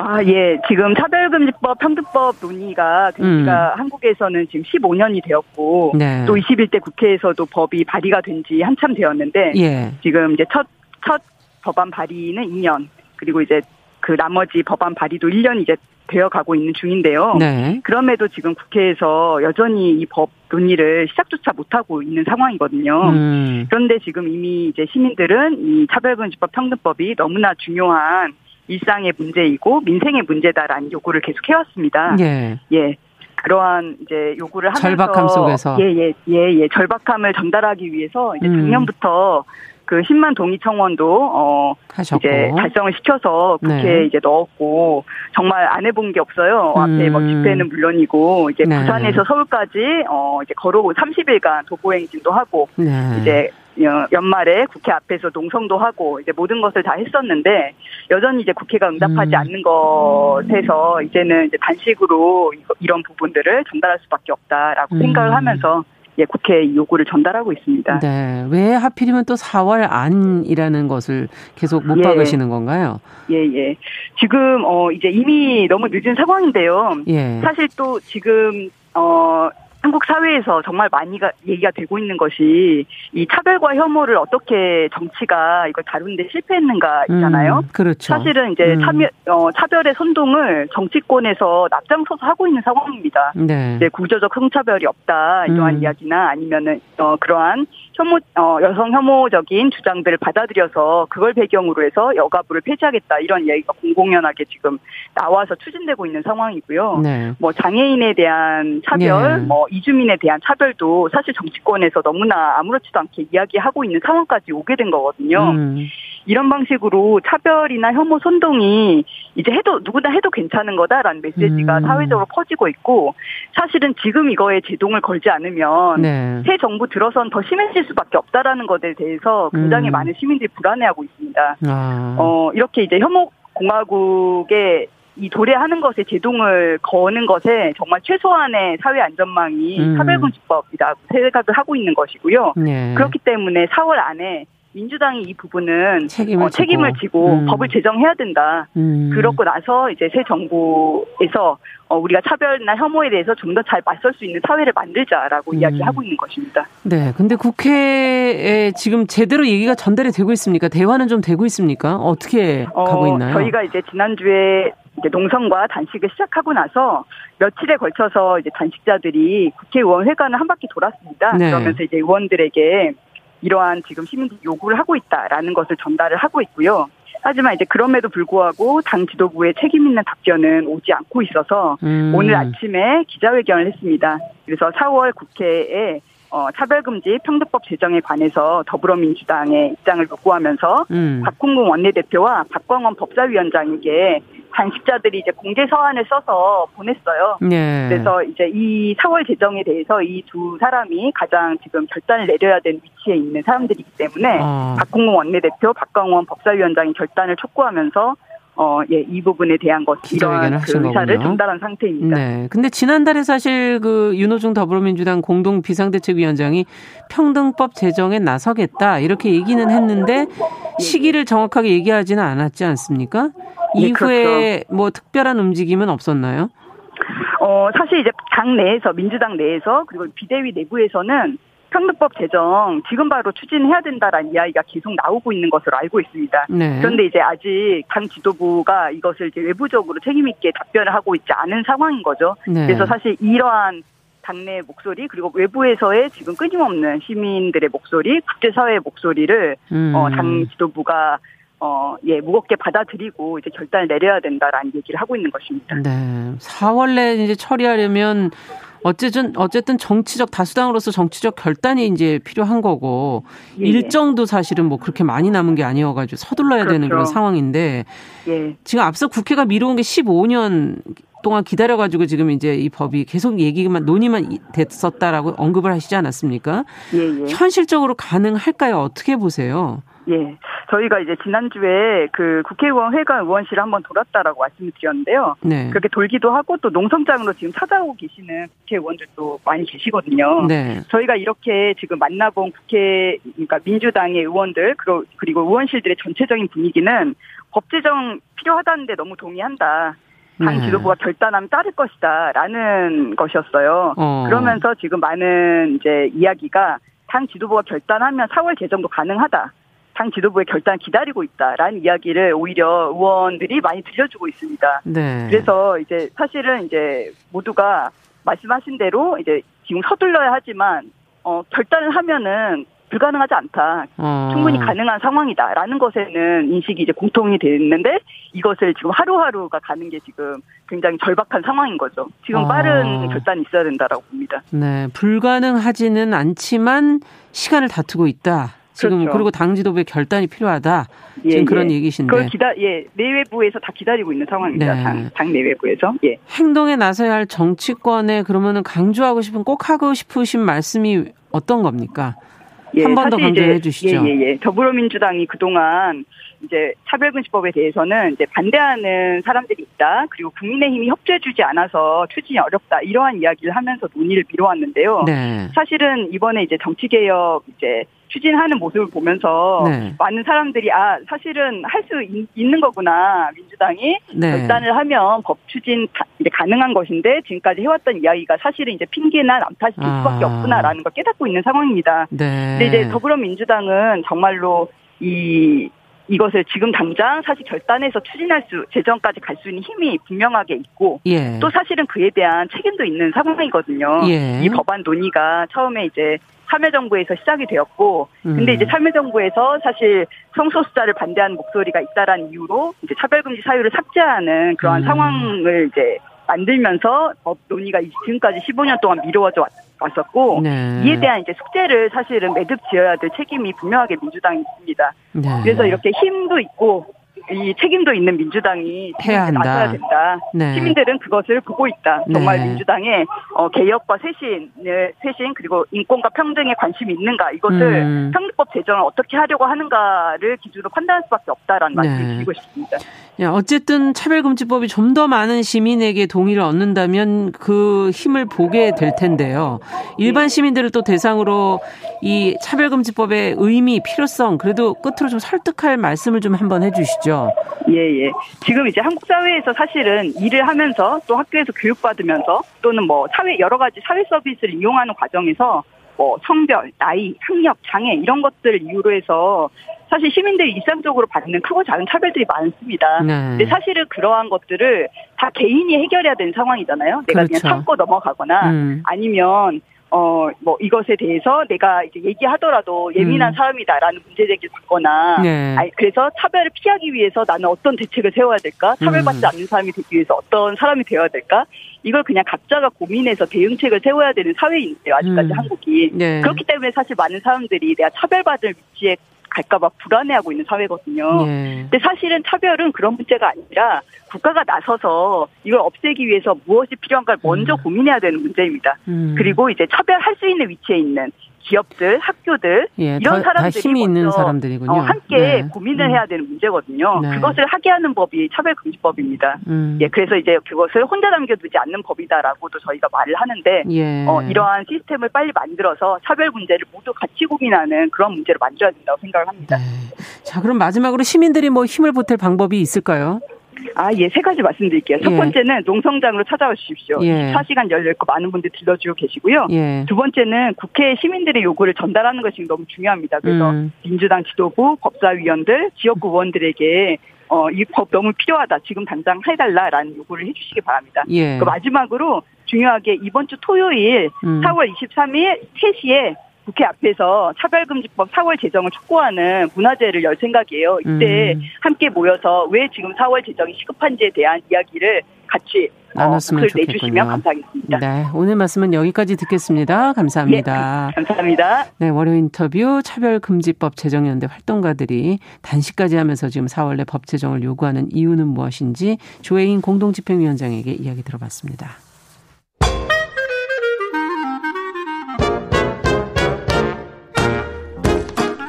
아, 예. 지금 차별금지법, 평등법 논의가 그러니까 음. 한국에서는 지금 15년이 되었고 네. 또 21대 국회에서도 법이 발의가 된 지 한참 되었는데 예. 지금 이제 첫, 첫 법안 발의는 2년 그리고 이제 그 나머지 법안 발의도 1년 이제 되어 가고 있는 중인데요. 네. 그럼에도 지금 국회에서 여전히 이 법 논의를 시작조차 못하고 있는 상황이거든요. 음. 그런데 지금 이미 이제 시민들은 이 차별금지법 평등법이 너무나 중요한 일상의 문제이고 민생의 문제다라는 요구를 계속 해왔습니다. 예. 예. 그러한 이제 요구를 하면서 절박함 속에서 예예예 예, 예, 절박함을 전달하기 위해서 이제 음. 작년부터 그 10만 동의 청원도 어 하셨고. 이제 달성을 시켜서 국회에 네. 이제 넣었고 정말 안 해본 게 없어요. 음. 앞에 뭐 집회는 물론이고 이제 네. 부산에서 서울까지 어 이제 걸어온 30일간 도보 행진도 하고 네. 이제 연말에 국회 앞에서 농성도 하고 이제 모든 것을 다 했었는데 여전히 이제 국회가 응답하지 음. 않는 것에서 이제는 이제 단식으로 이런 부분들을 전달할 수밖에 없다라고 음. 생각을 하면서 예, 국회 요구를 전달하고 있습니다. 네. 왜 하필이면 또 4월 안이라는 것을 계속 못 예. 박으시는 건가요? 예, 예. 지금, 어, 이제 이미 너무 늦은 상황인데요. 예. 사실 또 지금, 어, 한국 사회에서 정말 많이가 얘기가 되고 있는 것이 이 차별과 혐오를 어떻게 정치가 이걸 다루는데 실패했는가 있잖아요. 음, 그렇죠. 사실은 이제 음. 차별, 어, 차별의 선동을 정치권에서 납장서서 하고 있는 상황입니다. 네. 이제 구조적 성차별이 없다 이러한 음. 이야기나 아니면은 어, 그러한 혐오 어, 여성 혐오적인 주장들을 받아들여서 그걸 배경으로 해서 여가부를 폐지하겠다 이런 이야기가 공공연하게 지금 나와서 추진되고 있는 상황이고요. 네. 뭐 장애인에 대한 차별, 네. 뭐 이주민에 대한 차별도 사실 정치권에서 너무나 아무렇지도 않게 이야기하고 있는 상황까지 오게 된 거거든요. 음. 이런 방식으로 차별이나 혐오 선동이 이제 해도 누구나 해도 괜찮은 거다라는 메시지가 음. 사회적으로 퍼지고 있고 사실은 지금 이거에 제동을 걸지 않으면 네. 새 정부 들어선 더 심해질 수밖에 없다라는 것에 대해서 굉장히 음. 많은 시민들이 불안해하고 있습니다. 아. 어 이렇게 이제 혐오 공화국의 이 도래하는 것에 제동을 거는 것에 정말 최소한의 사회 안전망이 음. 차별금지법이라고 생각을 하고 있는 것이고요. 네. 그렇기 때문에 4월 안에 민주당이 이 부분은 책임을, 어, 책임을 지고, 음. 법을 제정해야 된다. 음. 그렇고 나서 이제 새 정부에서 어, 우리가 차별이나 혐오에 대해서 좀 더 잘 맞설 수 있는 사회를 만들자라고 음. 이야기하고 있는 것입니다. 네. 근데 국회에 지금 제대로 얘기가 전달이 되고 있습니까? 대화는 좀 되고 있습니까? 어떻게 어, 가고 있나요? 저희가 이제 지난주에 이제 농성과 단식을 시작하고 나서 며칠에 걸쳐서 이제 단식자들이 국회의원 회관을 한 바퀴 돌았습니다. 네. 그러면서 이제 의원들에게 이러한 지금 시민들이 요구를 하고 있다라는 것을 전달을 하고 있고요. 하지만 이제 그럼에도 불구하고 당 지도부의 책임 있는 답변은 오지 않고 있어서 음. 오늘 아침에 기자회견을 했습니다. 그래서 4월 국회에 어, 차별금지 평등법 제정에 관해서 더불어민주당의 입장을 요구하면서 음. 박홍근 원내대표와 박광원 법사위원장에게 단식자들이 이제 공개 서한을 써서 보냈어요. 네. 그래서 이제 이 4월 제정에 대해서 이 두 사람이 가장 지금 결단을 내려야 되는 위치에 있는 사람들이기 때문에 어. 박홍근 원내대표, 박광원 법사위원장이 결단을 촉구하면서 어, 예, 이 부분에 대한 것, 이러한 그 의사를 거군요. 전달한 상태입니다. 네. 근데 지난달에 사실 그 윤호중 더불어민주당 공동 비상대책위원장이 평등법 제정에 나서겠다, 이렇게 얘기는 했는데 시기를 정확하게 얘기하지는 않았지 않습니까? 네, 이후에 그렇죠. 뭐 특별한 움직임은 없었나요? 어, 사실 이제 당 내에서, 민주당 내에서, 그리고 비대위 내부에서는 평등법 제정 지금 바로 추진해야 된다라는 이야기가 계속 나오고 있는 것으로 알고 있습니다. 네. 그런데 이제 아직 당 지도부가 이것을 이제 외부적으로 책임 있게 답변을 하고 있지 않은 상황인 거죠. 네. 그래서 사실 이러한 당내 목소리 그리고 외부에서의 지금 끊임없는 시민들의 목소리, 국제사회의 목소리를 음. 어, 당 지도부가 어, 예, 무겁게 받아들이고 이제 결단을 내려야 된다라는 얘기를 하고 있는 것입니다. 네. 4월 내 이제 처리하려면 어쨌든 어쨌든 정치적 다수당으로서 정치적 결단이 이제 필요한 거고 예. 일정도 사실은 뭐 그렇게 많이 남은 게 아니어가지고 서둘러야 그렇죠. 되는 그런 상황인데 예. 지금 앞서 국회가 미뤄온 게 15년 동안 기다려가지고 지금 이제 이 법이 계속 얘기만 논의만 됐었다라고 언급을 하시지 않았습니까? 예, 예. 현실적으로 가능할까요? 어떻게 보세요? 예. 저희가 이제 지난주에 그 국회의원 회관 의원실을 한번 돌았다라고 말씀을 드렸는데요. 네. 그렇게 돌기도 하고 또 농성장으로 지금 찾아오고 계시는 국회의원들도 많이 계시거든요. 네. 저희가 이렇게 지금 만나본 국회, 그러니까 민주당의 의원들, 그리고, 그리고 의원실들의 전체적인 분위기는 법 제정 필요하다는데 너무 동의한다. 당 네. 지도부가 결단하면 따를 것이다 라는 것이었어요. 어. 그러면서 지금 많은 이제 이야기가 당 지도부가 결단하면 4월 개정도 가능하다. 당 지도부의 결단을 기다리고 있다라는 이야기를 오히려 의원들이 많이 들려주고 있습니다. 네. 그래서 이제 사실은 이제 모두가 말씀하신 대로 이제 지금 서둘러야 하지만 어 결단을 하면은 불가능하지 않다. 어. 충분히 가능한 상황이다라는 것에는 인식이 이제 공통이 됐는데 이것을 지금 하루하루가 가는 게 지금 굉장히 절박한 상황인 거죠. 지금 어. 빠른 결단이 있어야 된다라고 봅니다. 네, 불가능하지는 않지만 시간을 다투고 있다. 지금 그렇죠. 그리고 당 지도부의 결단이 필요하다. 예, 지금 그런 예. 얘기신데. 그 기다 예 내외부에서 다 기다리고 있는 상황입니다. 네. 당, 당 내외부에서. 예. 행동에 나서야 할 정치권에 그러면은 강조하고 싶은 꼭 하고 싶으신 말씀이 어떤 겁니까? 예, 한번 더 강조해 주시죠. 예, 예, 예. 더불어민주당이 그동안 이제 차별금지법에 대해서는 이제 반대하는 사람들이 있다. 그리고 국민의힘이 협조해주지 않아서 추진이 어렵다. 이러한 이야기를 하면서 논의를 미뤄왔는데요. 네. 사실은 이번에 이제 정치개혁 이제 추진하는 모습을 보면서 네. 많은 사람들이 아 사실은 할 수 있는 거구나 민주당이 네. 결단을 하면 법 추진 이제 가능한 것인데 지금까지 해왔던 이야기가 사실은 이제 핑계나 남탓이 될 수밖에 아. 없구나라는 걸 깨닫고 있는 상황입니다. 네. 근데 이제 더불어민주당은 정말로 이 이것을 지금 당장 사실 결단해서 추진할 수 재정까지 갈 수 있는 힘이 분명하게 있고 예. 또 사실은 그에 대한 책임도 있는 상황이거든요. 예. 이 법안 논의가 처음에 이제 참여정부에서 시작이 되었고, 근데 음. 이제 참여정부에서 사실 성소 수자를 반대하는 목소리가 있다라는 이유로 이제 차별금지 사유를 삭제하는 그러한 음. 상황을 이제 만들면서 법 논의가 지금까지 15년 동안 미뤄져 왔었고 네. 이에 대한 이제 숙제를 사실은 매듭 지어야 될 책임이 분명하게 민주당이 있습니다. 네. 그래서 이렇게 힘도 있고 이 책임도 있는 민주당이 해야 한다. 된다. 네. 시민들은 그것을 보고 있다. 정말 네. 민주당의 어, 개혁과 쇄신을 쇄신 그리고 인권과 평등에 관심이 있는가 이것을 음. 평등법 제정을 어떻게 하려고 하는가를 기준으로 판단할 수밖에 없다라는 네. 말씀을 드리고 싶습니다. 야, 어쨌든 차별금지법이 좀 더 많은 시민에게 동의를 얻는다면 그 힘을 보게 될 텐데요. 일반 시민들을 또 대상으로 이 차별금지법의 의미, 필요성 그래도 끝으로 좀 설득할 말씀을 좀 한번 해주시죠. 예, 예. 지금 이제 한국 사회에서 사실은 일을 하면서 또 학교에서 교육받으면서 또는 뭐 사회 여러 가지 사회 서비스를 이용하는 과정에서 뭐 성별, 나이, 학력, 장애 이런 것들을 이유로 해서 사실 시민들이 일상적으로 받는 크고 작은 차별들이 많습니다. 네. 근데 사실은 그러한 것들을 다 개인이 해결해야 되는 상황이잖아요. 내가 그렇죠. 그냥 참고 넘어가거나 음. 아니면 어, 뭐, 이것에 대해서 내가 이제 얘기하더라도 예민한 음. 사람이다라는 문제제기를 받거나, 네. 아니, 그래서 차별을 피하기 위해서 나는 어떤 대책을 세워야 될까? 차별받지 음. 않는 사람이 되기 위해서 어떤 사람이 되어야 될까? 이걸 그냥 각자가 고민해서 대응책을 세워야 되는 사회인데요, 아직까지 음. 한국이. 네. 그렇기 때문에 사실 많은 사람들이 내가 차별받을 위치에 갈까봐 불안해하고 있는 사회거든요. 예. 근데 사실은 차별은 그런 문제가 아니라 국가가 나서서 이걸 없애기 위해서 무엇이 필요한가를 먼저 음. 고민해야 되는 문제입니다. 음. 그리고 이제 차별할 수 있는 위치에 있는 기업들, 학교들 예, 이런 다, 사람들이 다 힘이 있는 사람들이군요. 어, 함께 네. 고민을 음. 해야 되는 문제거든요. 네. 그것을 하게 하는 법이 차별금지법입니다. 음. 예, 그래서 이제 그것을 혼자 남겨두지 않는 법이다라고도 저희가 말을 하는데 예. 어, 이러한 시스템을 빨리 만들어서 차별 문제를 모두 같이 고민하는 그런 문제를 만들어야 된다고 생각을 합니다. 네. 자, 그럼 마지막으로 시민들이 뭐 힘을 보탤 방법이 있을까요? 아, 예, 세 가지 말씀드릴게요. 첫 예. 번째는 농성장으로 찾아와 주십시오. 예. 24시간 열려있고 많은 분들 들러주고 계시고요. 예. 두 번째는 국회 시민들의 요구를 전달하는 것이 너무 중요합니다. 그래서 음. 민주당 지도부, 법사위원들, 지역구 의원들에게 어, 이 법 너무 필요하다. 지금 당장 해달라라는 요구를 해주시기 바랍니다. 예. 그 마지막으로 중요하게 이번 주 토요일 음. 4월 23일 3시에 국회 앞에서 차별금지법 4월 제정을 촉구하는 문화제를 열 생각이에요. 이때 음. 함께 모여서 왜 지금 4월 제정이 시급한지에 대한 이야기를 같이 어, 나눴으면 어, 좋겠군요. 내주시면 감사하겠습니다. 네, 오늘 말씀은 여기까지 듣겠습니다. 감사합니다. 네, 감사합니다. 네, 월요 인터뷰 차별금지법 제정연대 활동가들이 단식까지 하면서 지금 4월 내 법 제정을 요구하는 이유는 무엇인지 조혜인 공동집행위원장에게 이야기 들어봤습니다.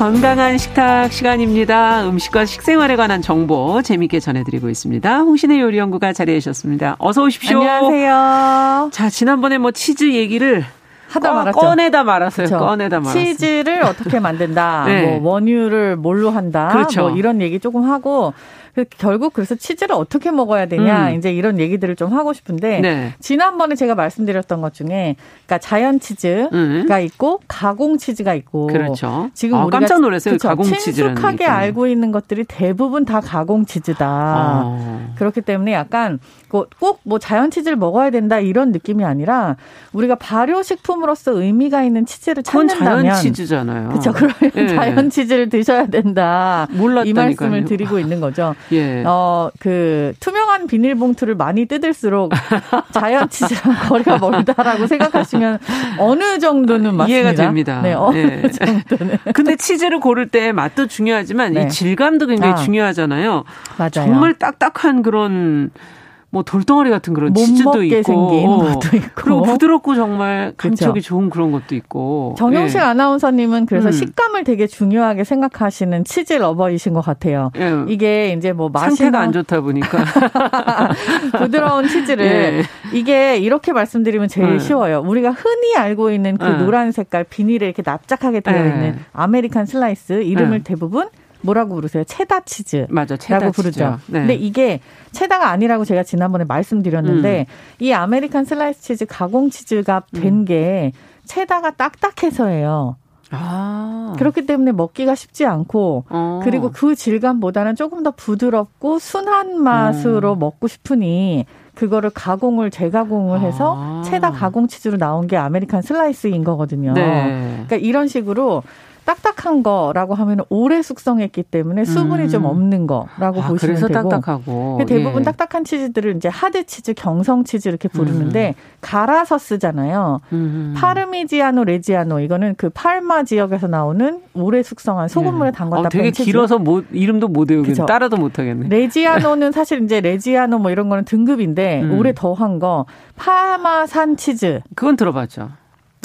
건강한 식탁 시간입니다. 음식과 식생활에 관한 정보 재미있게 전해드리고 있습니다. 홍신의 요리연구가 자리해 주셨습니다. 어서 오십시오. 안녕하세요. 자, 지난번에 뭐 치즈 얘기를 하다 말았죠. 꺼내다 말았어요. 그렇죠. 꺼내다 말았어요. 치즈를 어떻게 만든다. 네. 뭐 원유를 뭘로 한다. 그렇죠. 뭐 이런 얘기 조금 하고 그 결국 그래서 치즈를 어떻게 먹어야 되냐 음. 이제 이런 얘기들을 좀 하고 싶은데 네. 지난번에 제가 말씀드렸던 것 중에 그러니까 자연 치즈가 음. 있고 가공 치즈가 있고 그렇죠. 지금 아, 우리가 깜짝 놀랐어요. 그렇죠. 가공 치즈라는 친숙하게 알고 있는 것들이 대부분 다 가공 치즈다. 아. 그렇기 때문에 약간 꼭 뭐 자연 치즈를 먹어야 된다 이런 느낌이 아니라 우리가 발효 식품으로서 의미가 있는 치즈를 찾는다면 자연 치즈잖아요. 그렇죠. 그러면 네. 자연 치즈를 드셔야 된다. 몰랐다니까요. 이 말씀을 드리고 있는 거죠. 예. 어, 그 투명한 비닐봉투를 많이 뜯을수록 자연 치즈랑 거리가 멀다라고 생각하시면 어느 정도는 맞습니다. 이해가 됩니다. 네, 어느 예. 정도는. 근데 치즈를 고를 때 맛도 중요하지만 네. 이 질감도 굉장히 아. 중요하잖아요. 맞아요. 정말 딱딱한 그런 뭐 돌덩어리 같은 그런 치즈도 있고, 생긴 것도 있고, 그리고 부드럽고 정말 감촉이 그렇죠. 좋은 그런 것도 있고. 정영식 예. 아나운서님은 그래서 음. 식감을 되게 중요하게 생각하시는 치즈 러버이신 것 같아요. 예. 이게 이제 뭐 맛이 상태가 안 좋다 보니까 부드러운 치즈를 예. 이게 이렇게 말씀드리면 제일 예. 쉬워요. 우리가 흔히 알고 있는 그 예. 노란 색깔 비닐에 이렇게 납작하게 있는 예. American slice 이름을 대부분 뭐라고 부르세요? 체다 치즈. 맞아, 체다 부르죠. 네. 근데 이게 체다가 아니라고 제가 지난번에 말씀드렸는데 음. 이 American slice 치즈 가공 치즈가 된게 음. 체다가 딱딱해서예요. 아. 그렇기 때문에 먹기가 쉽지 않고 어. 그리고 그 질감보다는 조금 더 부드럽고 순한 맛으로 음. 먹고 싶으니 그거를 가공을 재가공을 해서 아. 체다 가공 치즈로 나온 게 American slice인 거거든요. 네. 그러니까 이런 식으로 딱딱한 거라고 하면 오래 숙성했기 때문에 수분이 음. 좀 없는 거라고 아, 보시면 그래서 되고. 딱딱하고. 대부분 예. 딱딱한 치즈들을 이제 hard 치즈, 경성 치즈 이렇게 부르는데 음. 갈아서 쓰잖아요. 음. Parmigiano Reggiano 이거는 그 파르마 지역에서 나오는 오래 숙성한 소금물에 예. 담갔다 어, 되게 치즈. 길어서 못, 이름도 못 외우겠네. 따라도 못 하겠네. Reggiano는 사실 이제 레지아노 뭐 이런 거는 등급인데 음. 오래 더한 거 파마산 치즈. 그건 들어봤죠.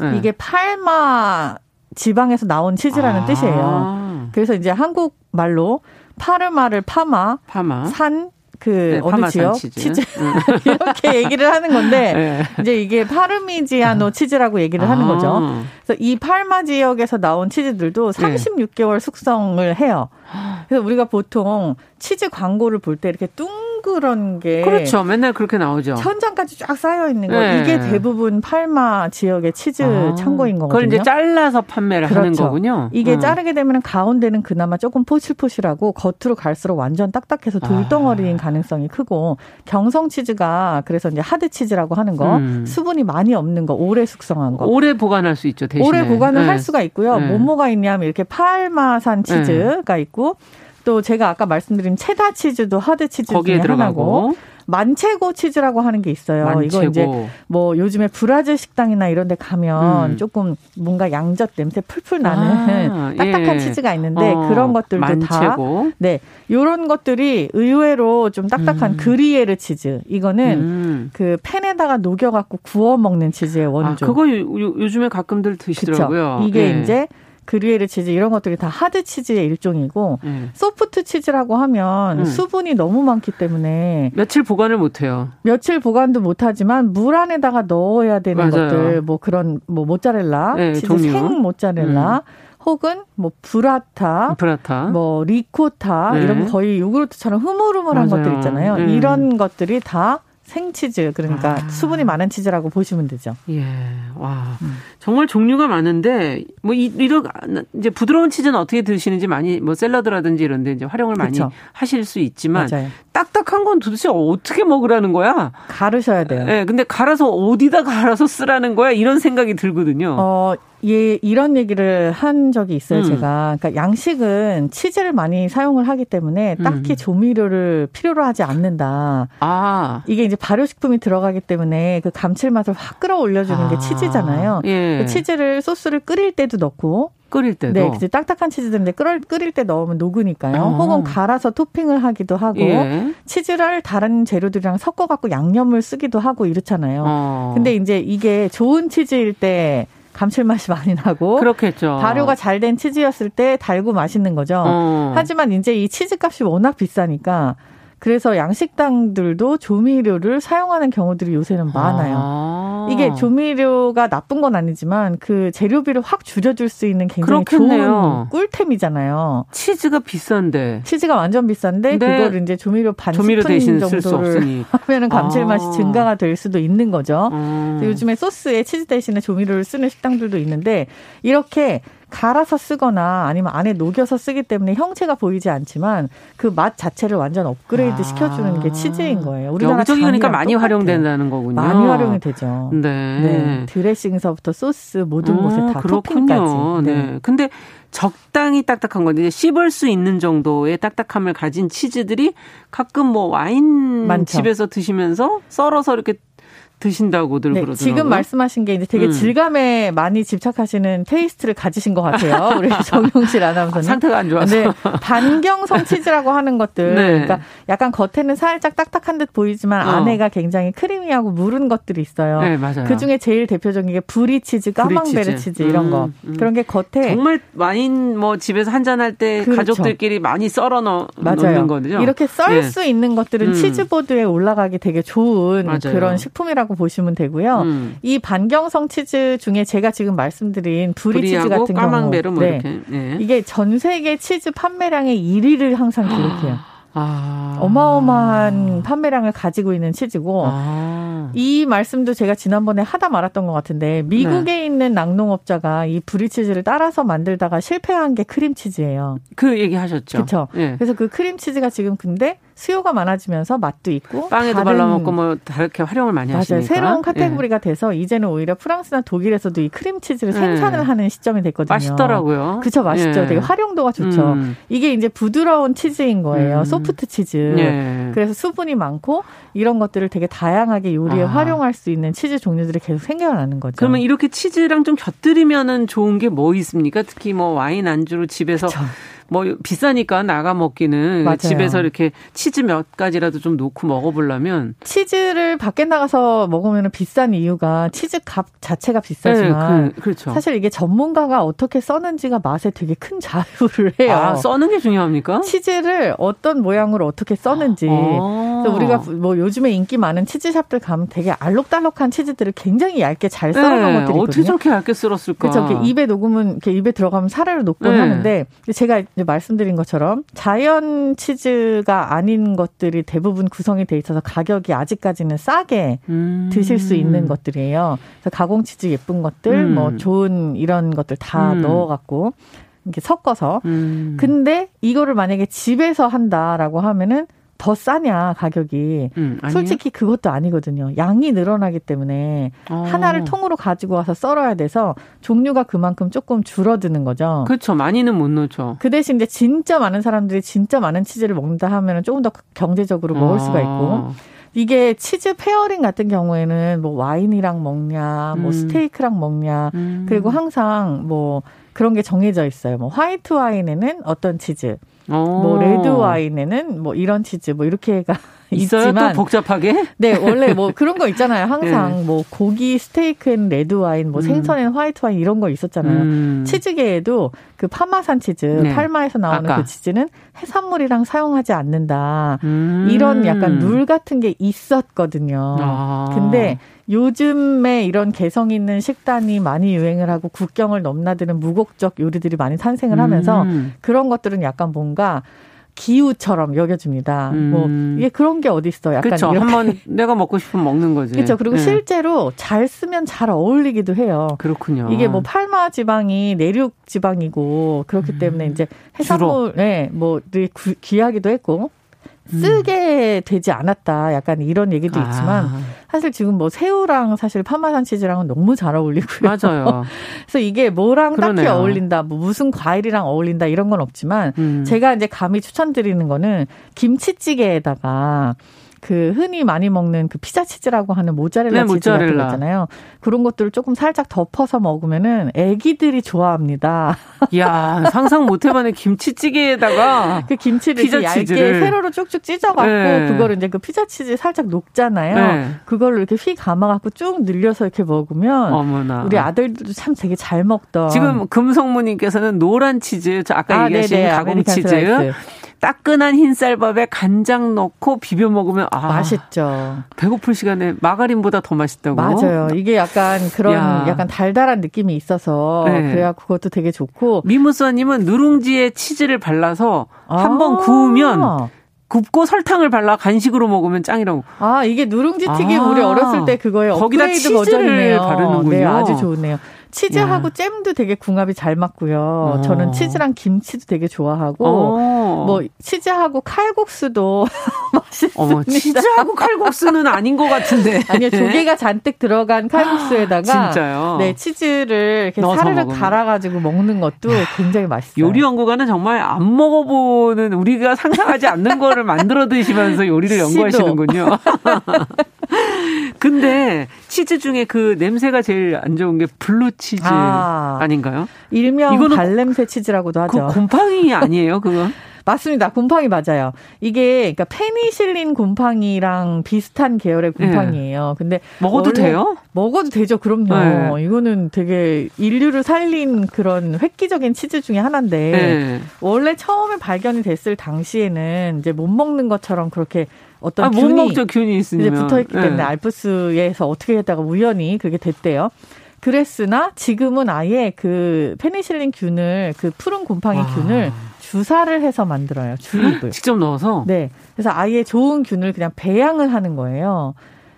네. 이게 팔마 지방에서 나온 치즈라는 아. 뜻이에요. 그래서 이제 한국 말로 파르마를 파마, 파마. 산, 그 네, 어느 지역 치즈, 치즈. 음. 이렇게 얘기를 하는 건데 네. 이제 이게 파르미지아노 치즈라고 얘기를 아. 하는 거죠. 그래서 이 팔마 지역에서 나온 치즈들도 36개월 숙성을 해요. 그래서 우리가 보통 치즈 광고를 볼 때 이렇게 뚱 그런 게 그렇죠. 맨날 그렇게 나오죠. 천장까지 쫙 쌓여 있는 거. 네. 이게 대부분 팔마 지역의 치즈 아, 창고인 거거든요. 그걸 이제 잘라서 판매를 그렇죠. 하는 거군요. 이게 음. 자르게 되면 가운데는 그나마 조금 포실포실하고 겉으로 갈수록 완전 딱딱해서 돌덩어리인 아. 가능성이 크고 경성 치즈가 그래서 이제 하드 치즈라고 하는 거 음. 수분이 많이 없는 거 오래 숙성한 거. 오래 보관할 수 있죠. 대신에. 오래 보관을 네. 할 수가 있고요. 네. 뭐뭐가 있냐면 이렇게 팔마산 치즈가 있고 또 제가 아까 말씀드린 체다 치즈도 하드 치즈 중에 들어가고. 하나고 만체고 치즈라고 하는 게 있어요. 만체고. 이거 이제 뭐 요즘에 브라질 식당이나 이런 데 가면 음. 조금 뭔가 양젓 냄새 풀풀 나는 아, 딱딱한 예. 치즈가 있는데 어, 그런 것들도 만체고. 다 네. 요런 것들이 의외로 좀 딱딱한 음. 그리에르 치즈. 이거는 음. 그 팬에다가 녹여 갖고 구워 먹는 치즈의 원조. 아, 그거 요, 즘에 가끔들 드시더라고요. 그쵸? 이게 예. 이제 Gruyère 치즈 이런 것들이 다 hard 치즈의 일종이고 음. soft 치즈라고 하면 음. 수분이 너무 많기 때문에 며칠 보관을 못 해요. 며칠 보관도 못 하지만 물 안에다가 넣어야 되는 맞아요. 것들 뭐 그런 뭐 모짜렐라 네, 치즈 종류. 생 모짜렐라 음. 혹은 뭐 burrata, burrata. 뭐 ricotta 네. 이런 거의 요구르트처럼 흐물흐물한 맞아요. 것들 있잖아요. 네. 이런 것들이 다 생치즈 그러니까 아. 수분이 많은 치즈라고 보시면 되죠. 예, 와 음. 정말 종류가 많은데 뭐 이, 이런 이제 부드러운 치즈는 어떻게 드시는지 많이 뭐 샐러드라든지 이런데 이제 활용을 많이 그쵸. 하실 수 있지만 맞아요. 딱딱한 건 도대체 어떻게 먹으라는 거야? 가르셔야 돼요. 예, 네, 근데 갈아서 어디다 갈아서 쓰라는 거야? 이런 생각이 들거든요. 어, 예, 이런 얘기를 한 적이 있어요, 음. 제가. 그러니까 양식은 치즈를 많이 사용을 하기 때문에 딱히 음. 조미료를 필요로 하지 않는다. 아. 이게 이제 발효식품이 들어가기 때문에 그 감칠맛을 확 끌어올려주는 아. 게 치즈잖아요. 예. 그 치즈를 소스를 끓일 때도 넣고 끓일 때도. 네, 이제 딱딱한 치즈들인데 끓을 끓일 때 넣으면 녹으니까요. 어. 혹은 갈아서 토핑을 하기도 하고 예. 치즈를 다른 재료들이랑 섞어 갖고 양념을 쓰기도 하고 이렇잖아요. 어. 근데 이제 이게 좋은 치즈일 때 감칠맛이 많이 나고 그렇겠죠. 발효가 잘 된 치즈였을 때 달고 맛있는 거죠. 어. 하지만 이제 이 치즈 값이 워낙 비싸니까 그래서 양식당들도 조미료를 사용하는 경우들이 요새는 많아요. 아. 이게 조미료가 나쁜 건 아니지만 그 재료비를 확 줄여줄 수 있는 굉장히 그렇겠네요. 좋은 꿀템이잖아요. 치즈가 비싼데. 치즈가 완전 비싼데 네. 그걸 이제 조미료 반 조미료 스푼 정도를 하면은 감칠맛이 아. 증가가 될 수도 있는 거죠. 음. 요즘에 소스에 치즈 대신에 조미료를 쓰는 식당들도 있는데 이렇게 갈아서 쓰거나 아니면 안에 녹여서 쓰기 때문에 형체가 보이지 않지만 그 맛 자체를 완전 업그레이드 아. 시켜주는 게 치즈인 거예요. 우리나라 여기저기 그러니까 많이 똑같아요. 활용된다는 거군요. 많이 활용이 되죠. 네. 네. 드레싱서부터 소스 모든 어, 곳에 다 그렇군요. 토핑까지. 네. 네. 근데 적당히 딱딱한 건데 씹을 수 있는 정도의 딱딱함을 가진 치즈들이 가끔 뭐 와인 많죠. 집에서 드시면서 썰어서 이렇게 드신다고들 네, 그러더라고요. 지금 말씀하신 게 이제 되게 음. 질감에 많이 집착하시는 taste를 가지신 것 같아요. 우리 정용실 아나운서는. 상태가 안 좋아서. 네, 반경성 치즈라고 하는 것들. 네. 그러니까 약간 겉에는 살짝 딱딱한 듯 보이지만 어. 안에가 굉장히 creamy하고 무른 것들이 있어요. 네, 맞아요. 그 중에 제일 대표적인 게 브리 치즈, 까망베르 치즈 이런 거. 음, 음. 그런 게 겉에 정말 와인 뭐 집에서 한잔 할 때 그렇죠. 가족들끼리 많이 썰어 넣, 는 거죠. 이렇게 썰수 네. 있는 것들은 음. 치즈보드에 올라가기 되게 좋은 맞아요. 그런 식품이라고 치즈라고 보시면 되고요. 음. 이 반경성 치즈 중에 제가 지금 말씀드린 브리 치즈 같은 경우, 뭐 네. 네. 이게 전 세계 치즈 판매량의 1위를 항상 기록해요. 아. 어마어마한 판매량을 가지고 있는 치즈고 아. 아. 이 말씀도 제가 지난번에 하다 말았던 것 같은데 미국에 네. 있는 낙농업자가 이 브리치즈를 따라서 만들다가 실패한 게 크림치즈예요. 그 얘기 하셨죠. 그렇죠. 네. 그래서 그 크림치즈가 지금 근데 수요가 많아지면서 맛도 있고 빵에도 발라 먹고 뭐 다르게 활용을 많이 맞아요. 하시니까. 새로운 카테고리가 예. 돼서 이제는 오히려 프랑스나 독일에서도 이 크림 치즈를 예. 생산을 하는 시점이 됐거든요. 맛있더라고요. 그렇죠, 맛있죠. 예. 되게 활용도가 좋죠. 음. 이게 이제 부드러운 치즈인 거예요. 음. 소프트 치즈. 예. 그래서 수분이 많고 이런 것들을 되게 다양하게 요리에 아. 활용할 수 있는 치즈 종류들이 계속 생겨나는 거죠. 그러면 이렇게 치즈랑 좀 곁들이면은 좋은 게 뭐 있습니까? 특히 뭐 와인 안주로 집에서 그쵸. 뭐 비싸니까 나가 먹기는 맞아요. 집에서 이렇게 치즈 몇 가지라도 좀 놓고 먹어보려면 치즈를 밖에 나가서 먹으면 비싼 이유가 치즈 값 자체가 비싸지만 네, 그, 렇죠 사실 이게 전문가가 어떻게 써는지가 맛에 되게 큰 자유를 해요. 아, 써는 게 중요합니까? 치즈를 어떤 모양으로 어떻게 써는지. 아. 그래서 우리가 뭐 요즘에 인기 많은 치즈샵들 가면 되게 알록달록한 치즈들을 굉장히 얇게 잘 썰어 놓은 네, 것들이 있거든요. 어떻게 저렇게 얇게 썰었을까? 그렇죠. 입에 녹으면 이렇게 입에 들어가면 사르르 녹곤 네. 하는데 제가 말씀드린 것처럼 자연 치즈가 아닌 것들이 대부분 구성이 돼 있어서 가격이 아직까지는 싸게 음. 드실 수 있는 것들이에요. 그래서 가공 치즈 예쁜 것들, 음. 뭐 좋은 이런 것들 다 음. 넣어갖고 이렇게 섞어서. 음. 근데 이거를 만약에 집에서 한다라고 하면은 더 싸냐 가격이 음, 솔직히 그것도 아니거든요. 양이 늘어나기 때문에 어. 하나를 통으로 가지고 와서 썰어야 돼서 종류가 그만큼 조금 줄어드는 거죠. 그렇죠. 많이는 못 넣죠. 그 대신 이제 진짜 많은 사람들이 진짜 많은 치즈를 먹는다 하면 은 조금 더 경제적으로 먹을 어. 수가 있고 이게 치즈 페어링 같은 경우에는 뭐 와인이랑 먹냐, 뭐 음. 스테이크랑 먹냐, 음. 그리고 항상 뭐 그런 게 정해져 있어요. 뭐 화이트 와인에는 어떤 치즈, 뭐 레드 와인에는 뭐 이런 치즈 뭐 이렇게가 있어요 있지만 또 복잡하게? 네 원래 뭐 그런 거 있잖아요. 항상 네. 뭐 고기 스테이크엔 레드 와인, 뭐 음. 생선엔 화이트 와인 이런 거 있었잖아요. 음. 치즈계에도 그 파마산 치즈, 네. 팔마에서 나오는 아까. 그 치즈는 해산물이랑 사용하지 않는다. 음. 이런 약간 룰 같은 게 있었거든요. 아. 근데 요즘에 이런 개성 있는 식단이 많이 유행을 하고 국경을 넘나드는 무국적 요리들이 많이 탄생을 하면서 음. 그런 것들은 약간 뭔가 기우처럼 여겨집니다. 음. 뭐 이게 그런 게 어디 있어? 약간 그쵸. 한번 내가 먹고 싶으면 먹는 거지. 그렇죠. 그리고 네. 실제로 잘 쓰면 잘 어울리기도 해요. 그렇군요. 이게 뭐 팔마 지방이 내륙 지방이고 그렇기 때문에 음. 이제 해산물, 네, 뭐 귀하기도 했고 쓰게 되지 않았다. 약간 이런 얘기도 아. 있지만 사실 지금 뭐 새우랑 사실 파마산 치즈랑은 너무 잘 어울리고요. 맞아요. 그래서 이게 뭐랑 그러네요. 딱히 어울린다, 뭐 무슨 과일이랑 어울린다 이런 건 없지만 음. 제가 이제 감히 추천드리는 거는 김치찌개에다가 그 흔히 많이 먹는 그 피자 치즈라고 하는 모짜렐라 네, 치즈 같은 거 있잖아요. 그런 것들을 조금 살짝 덮어서 먹으면은 애기들이 좋아합니다. 야 상상 못 해봤네 김치찌개에다가 그 김치를 피자 얇게 치즈를. 세로로 쭉쭉 찢어갖고 네. 그거를 이제 그 피자 치즈 살짝 녹잖아요. 네. 그걸로 이렇게 휘 감아갖고 쭉 늘려서 이렇게 먹으면 어머나. 우리 아들들도 참 되게 잘 먹던. 지금 금성무님께서는 노란 치즈, 아까 아, 얘기하신 가공 치즈. 따끈한 흰쌀밥에 간장 넣고 비벼 먹으면 아 맛있죠. 배고플 시간에 마가린보다 더 맛있다고. 맞아요. 이게 약간 그런 야. 약간 달달한 느낌이 있어서 네. 그래야 그것도 되게 좋고. 미무스님은 누룽지에 치즈를 발라서 아. 한번 구우면 굽고 설탕을 발라 간식으로 먹으면 짱이라고. 아 이게 누룽지 튀김 아. 우리 어렸을 때 그거에 거기다 치즈를 버전이네요. 바르는군요. 네, 아주 좋네요. 치즈하고 야. 잼도 되게 궁합이 잘 맞고요. 어. 저는 치즈랑 김치도 되게 좋아하고 어. 뭐 치즈하고 칼국수도 맛있습니다. 어머, 치즈하고 칼국수는 아닌 것 같은데. 아니요, 조개가 잔뜩 들어간 칼국수에다가 진짜요? 네, 치즈를 이렇게 사르르 갈아 가지고 먹는 것도 굉장히 맛있어요. 요리 연구가는 정말 안 먹어보는 우리가 상상하지 않는 거를 만들어 드시면서 요리를 연구하시는군요. 근데 치즈 중에 그 냄새가 제일 안 좋은 게 블루 치즈 아, 닌가요 일명 이거는 발냄새 치즈라고도 하죠. 그 곰팡이 아니에요, 그건? 맞습니다. 곰팡이 맞아요. 이게 그러니까 페니실린 곰팡이랑 비슷한 계열의 네. 곰팡이에요. 네. 근데 먹어도 돼요? 먹어도 되죠. 그럼요. 네. 이거는 되게 인류를 살린 그런 획기적인 치즈 중에 하나인데 네. 원래 처음에 발견이 됐을 당시에는 이제 못 먹는 것처럼 그렇게 어떤 아, 균이 먹죠, 균이 있으면. 이제 붙어 있기 때문에 네. 알프스에서 어떻게 했다가 우연히 그게 됐대요. 그랬으나 지금은 아예 그 페니실린 균을 그 푸른 곰팡이 아. 균을 주사를 해서 만들어요. 주입을. 직접 넣어서? 네. 그래서 아예 좋은 균을 그냥 배양을 하는 거예요.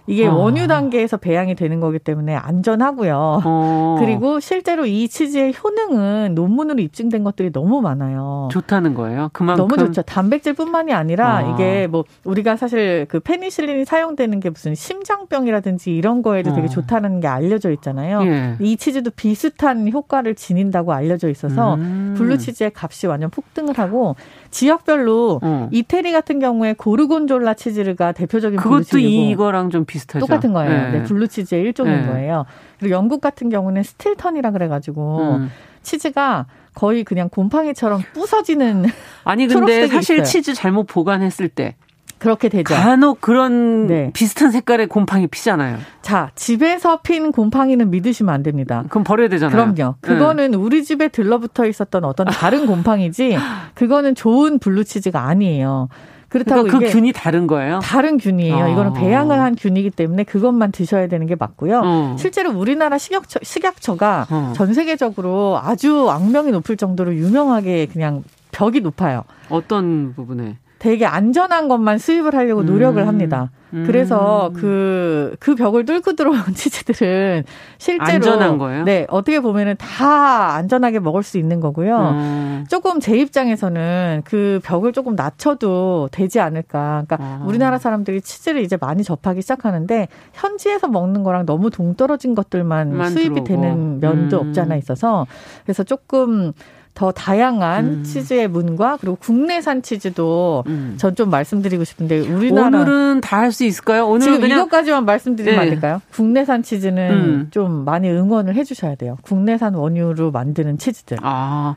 이게 어. 원유 단계에서 배양이 되는 거기 때문에 안전하고요. 어. 그리고 실제로 이 치즈의 효능은 논문으로 입증된 것들이 너무 많아요. 좋다는 거예요. 그만큼 너무 좋죠. 단백질뿐만이 아니라 어. 이게 뭐 우리가 사실 그 페니실린이 사용되는 게 무슨 심장병이라든지 이런 거에도 되게 어. 좋다는 게 알려져 있잖아요. 예. 이 치즈도 비슷한 효과를 지닌다고 알려져 있어서 음. 블루 치즈의 값이 완전 폭등을 하고 지역별로 어. 이태리 같은 경우에 고르곤졸라 치즈가 대표적인 그것도 이거랑 좀 비슷하죠. 똑같은 거예요. 네, 네 블루 치즈의 일종인 네. 거예요. 그리고 영국 같은 경우는 스틸턴이라 그래가지고 음. 치즈가 거의 그냥 곰팡이처럼 부서지는 아니 근데 사실 있어요. 치즈 잘못 보관했을 때 그렇게 되죠. 간혹 그런 네. 비슷한 색깔의 곰팡이 피잖아요. 자, 집에서 핀 곰팡이는 믿으시면 안 됩니다. 그럼 버려야 되잖아요. 그럼요. 그거는 네. 우리 집에 들러붙어 있었던 어떤 다른 곰팡이지, 그거는 좋은 블루치즈가 아니에요. 그렇다고 그러니까 그 균이 다른 거예요? 다른 균이에요. 어. 이거는 배양을 한 균이기 때문에 그것만 드셔야 되는 게 맞고요. 어. 실제로 우리나라 식약처, 식약처가 어. 전 세계적으로 아주 악명이 높을 정도로 유명하게 그냥 벽이 높아요. 어떤 부분에? 되게 안전한 것만 수입을 하려고 노력을 음. 합니다. 음. 그래서 그, 그 벽을 뚫고 들어온 치즈들은 실제로. 안전한 거예요? 네, 어떻게 보면은 다 안전하게 먹을 수 있는 거고요. 음. 조금 제 입장에서는 그 벽을 조금 낮춰도 되지 않을까. 그러니까 아. 우리나라 사람들이 치즈를 이제 많이 접하기 시작하는데 현지에서 먹는 거랑 너무 동떨어진 것들만 수입이 들어오고. 되는 면도 음. 없지 않아 있어서 그래서 조금 더 다양한 음. 치즈의 문과 그리고 국내산 치즈도 음. 전좀 말씀드리고 싶은데 우리나라 오늘은 다 할 수 있을까요? 오늘 지금 그냥... 이것까지만 말씀드리면 네. 안 될까요? 국내산 치즈는 음. 좀 많이 응원을 해주셔야 돼요. 국내산 원유로 만드는 치즈들. 아.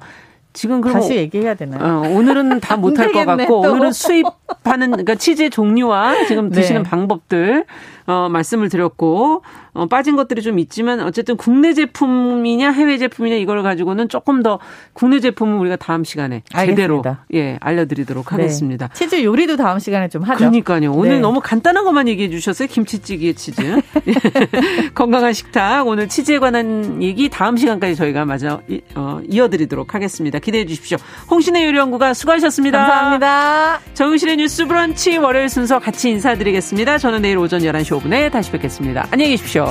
지금 그럼 다시 얘기해야 되나요? 어, 오늘은 다 못할 것 같고 또. 오늘은 수입하는 그러니까 치즈의 종류와 지금 드시는 네. 방법들 어, 말씀을 드렸고 어, 빠진 것들이 좀 있지만 어쨌든 국내 제품이냐 해외 제품이냐 이걸 가지고는 조금 더 국내 제품은 우리가 다음 시간에 제대로 알겠습니다. 예 알려드리도록 네. 하겠습니다. 치즈 요리도 다음 시간에 좀 하죠. 그러니까요. 오늘 네. 너무 간단한 것만 얘기해 주셨어요. 김치찌개 치즈. 건강한 식탁 오늘 치즈에 관한 얘기 다음 시간까지 저희가 마저 어, 이어드리도록 하겠습니다. 기대해 주십시오. 홍신의 요리연구가 수고하셨습니다. 감사합니다. 정우실의 뉴스 브런치 월요일 순서 같이 인사드리겠습니다. 저는 내일 오전 11시 한소분에 다시 뵙겠습니다. 안녕히 계십시오.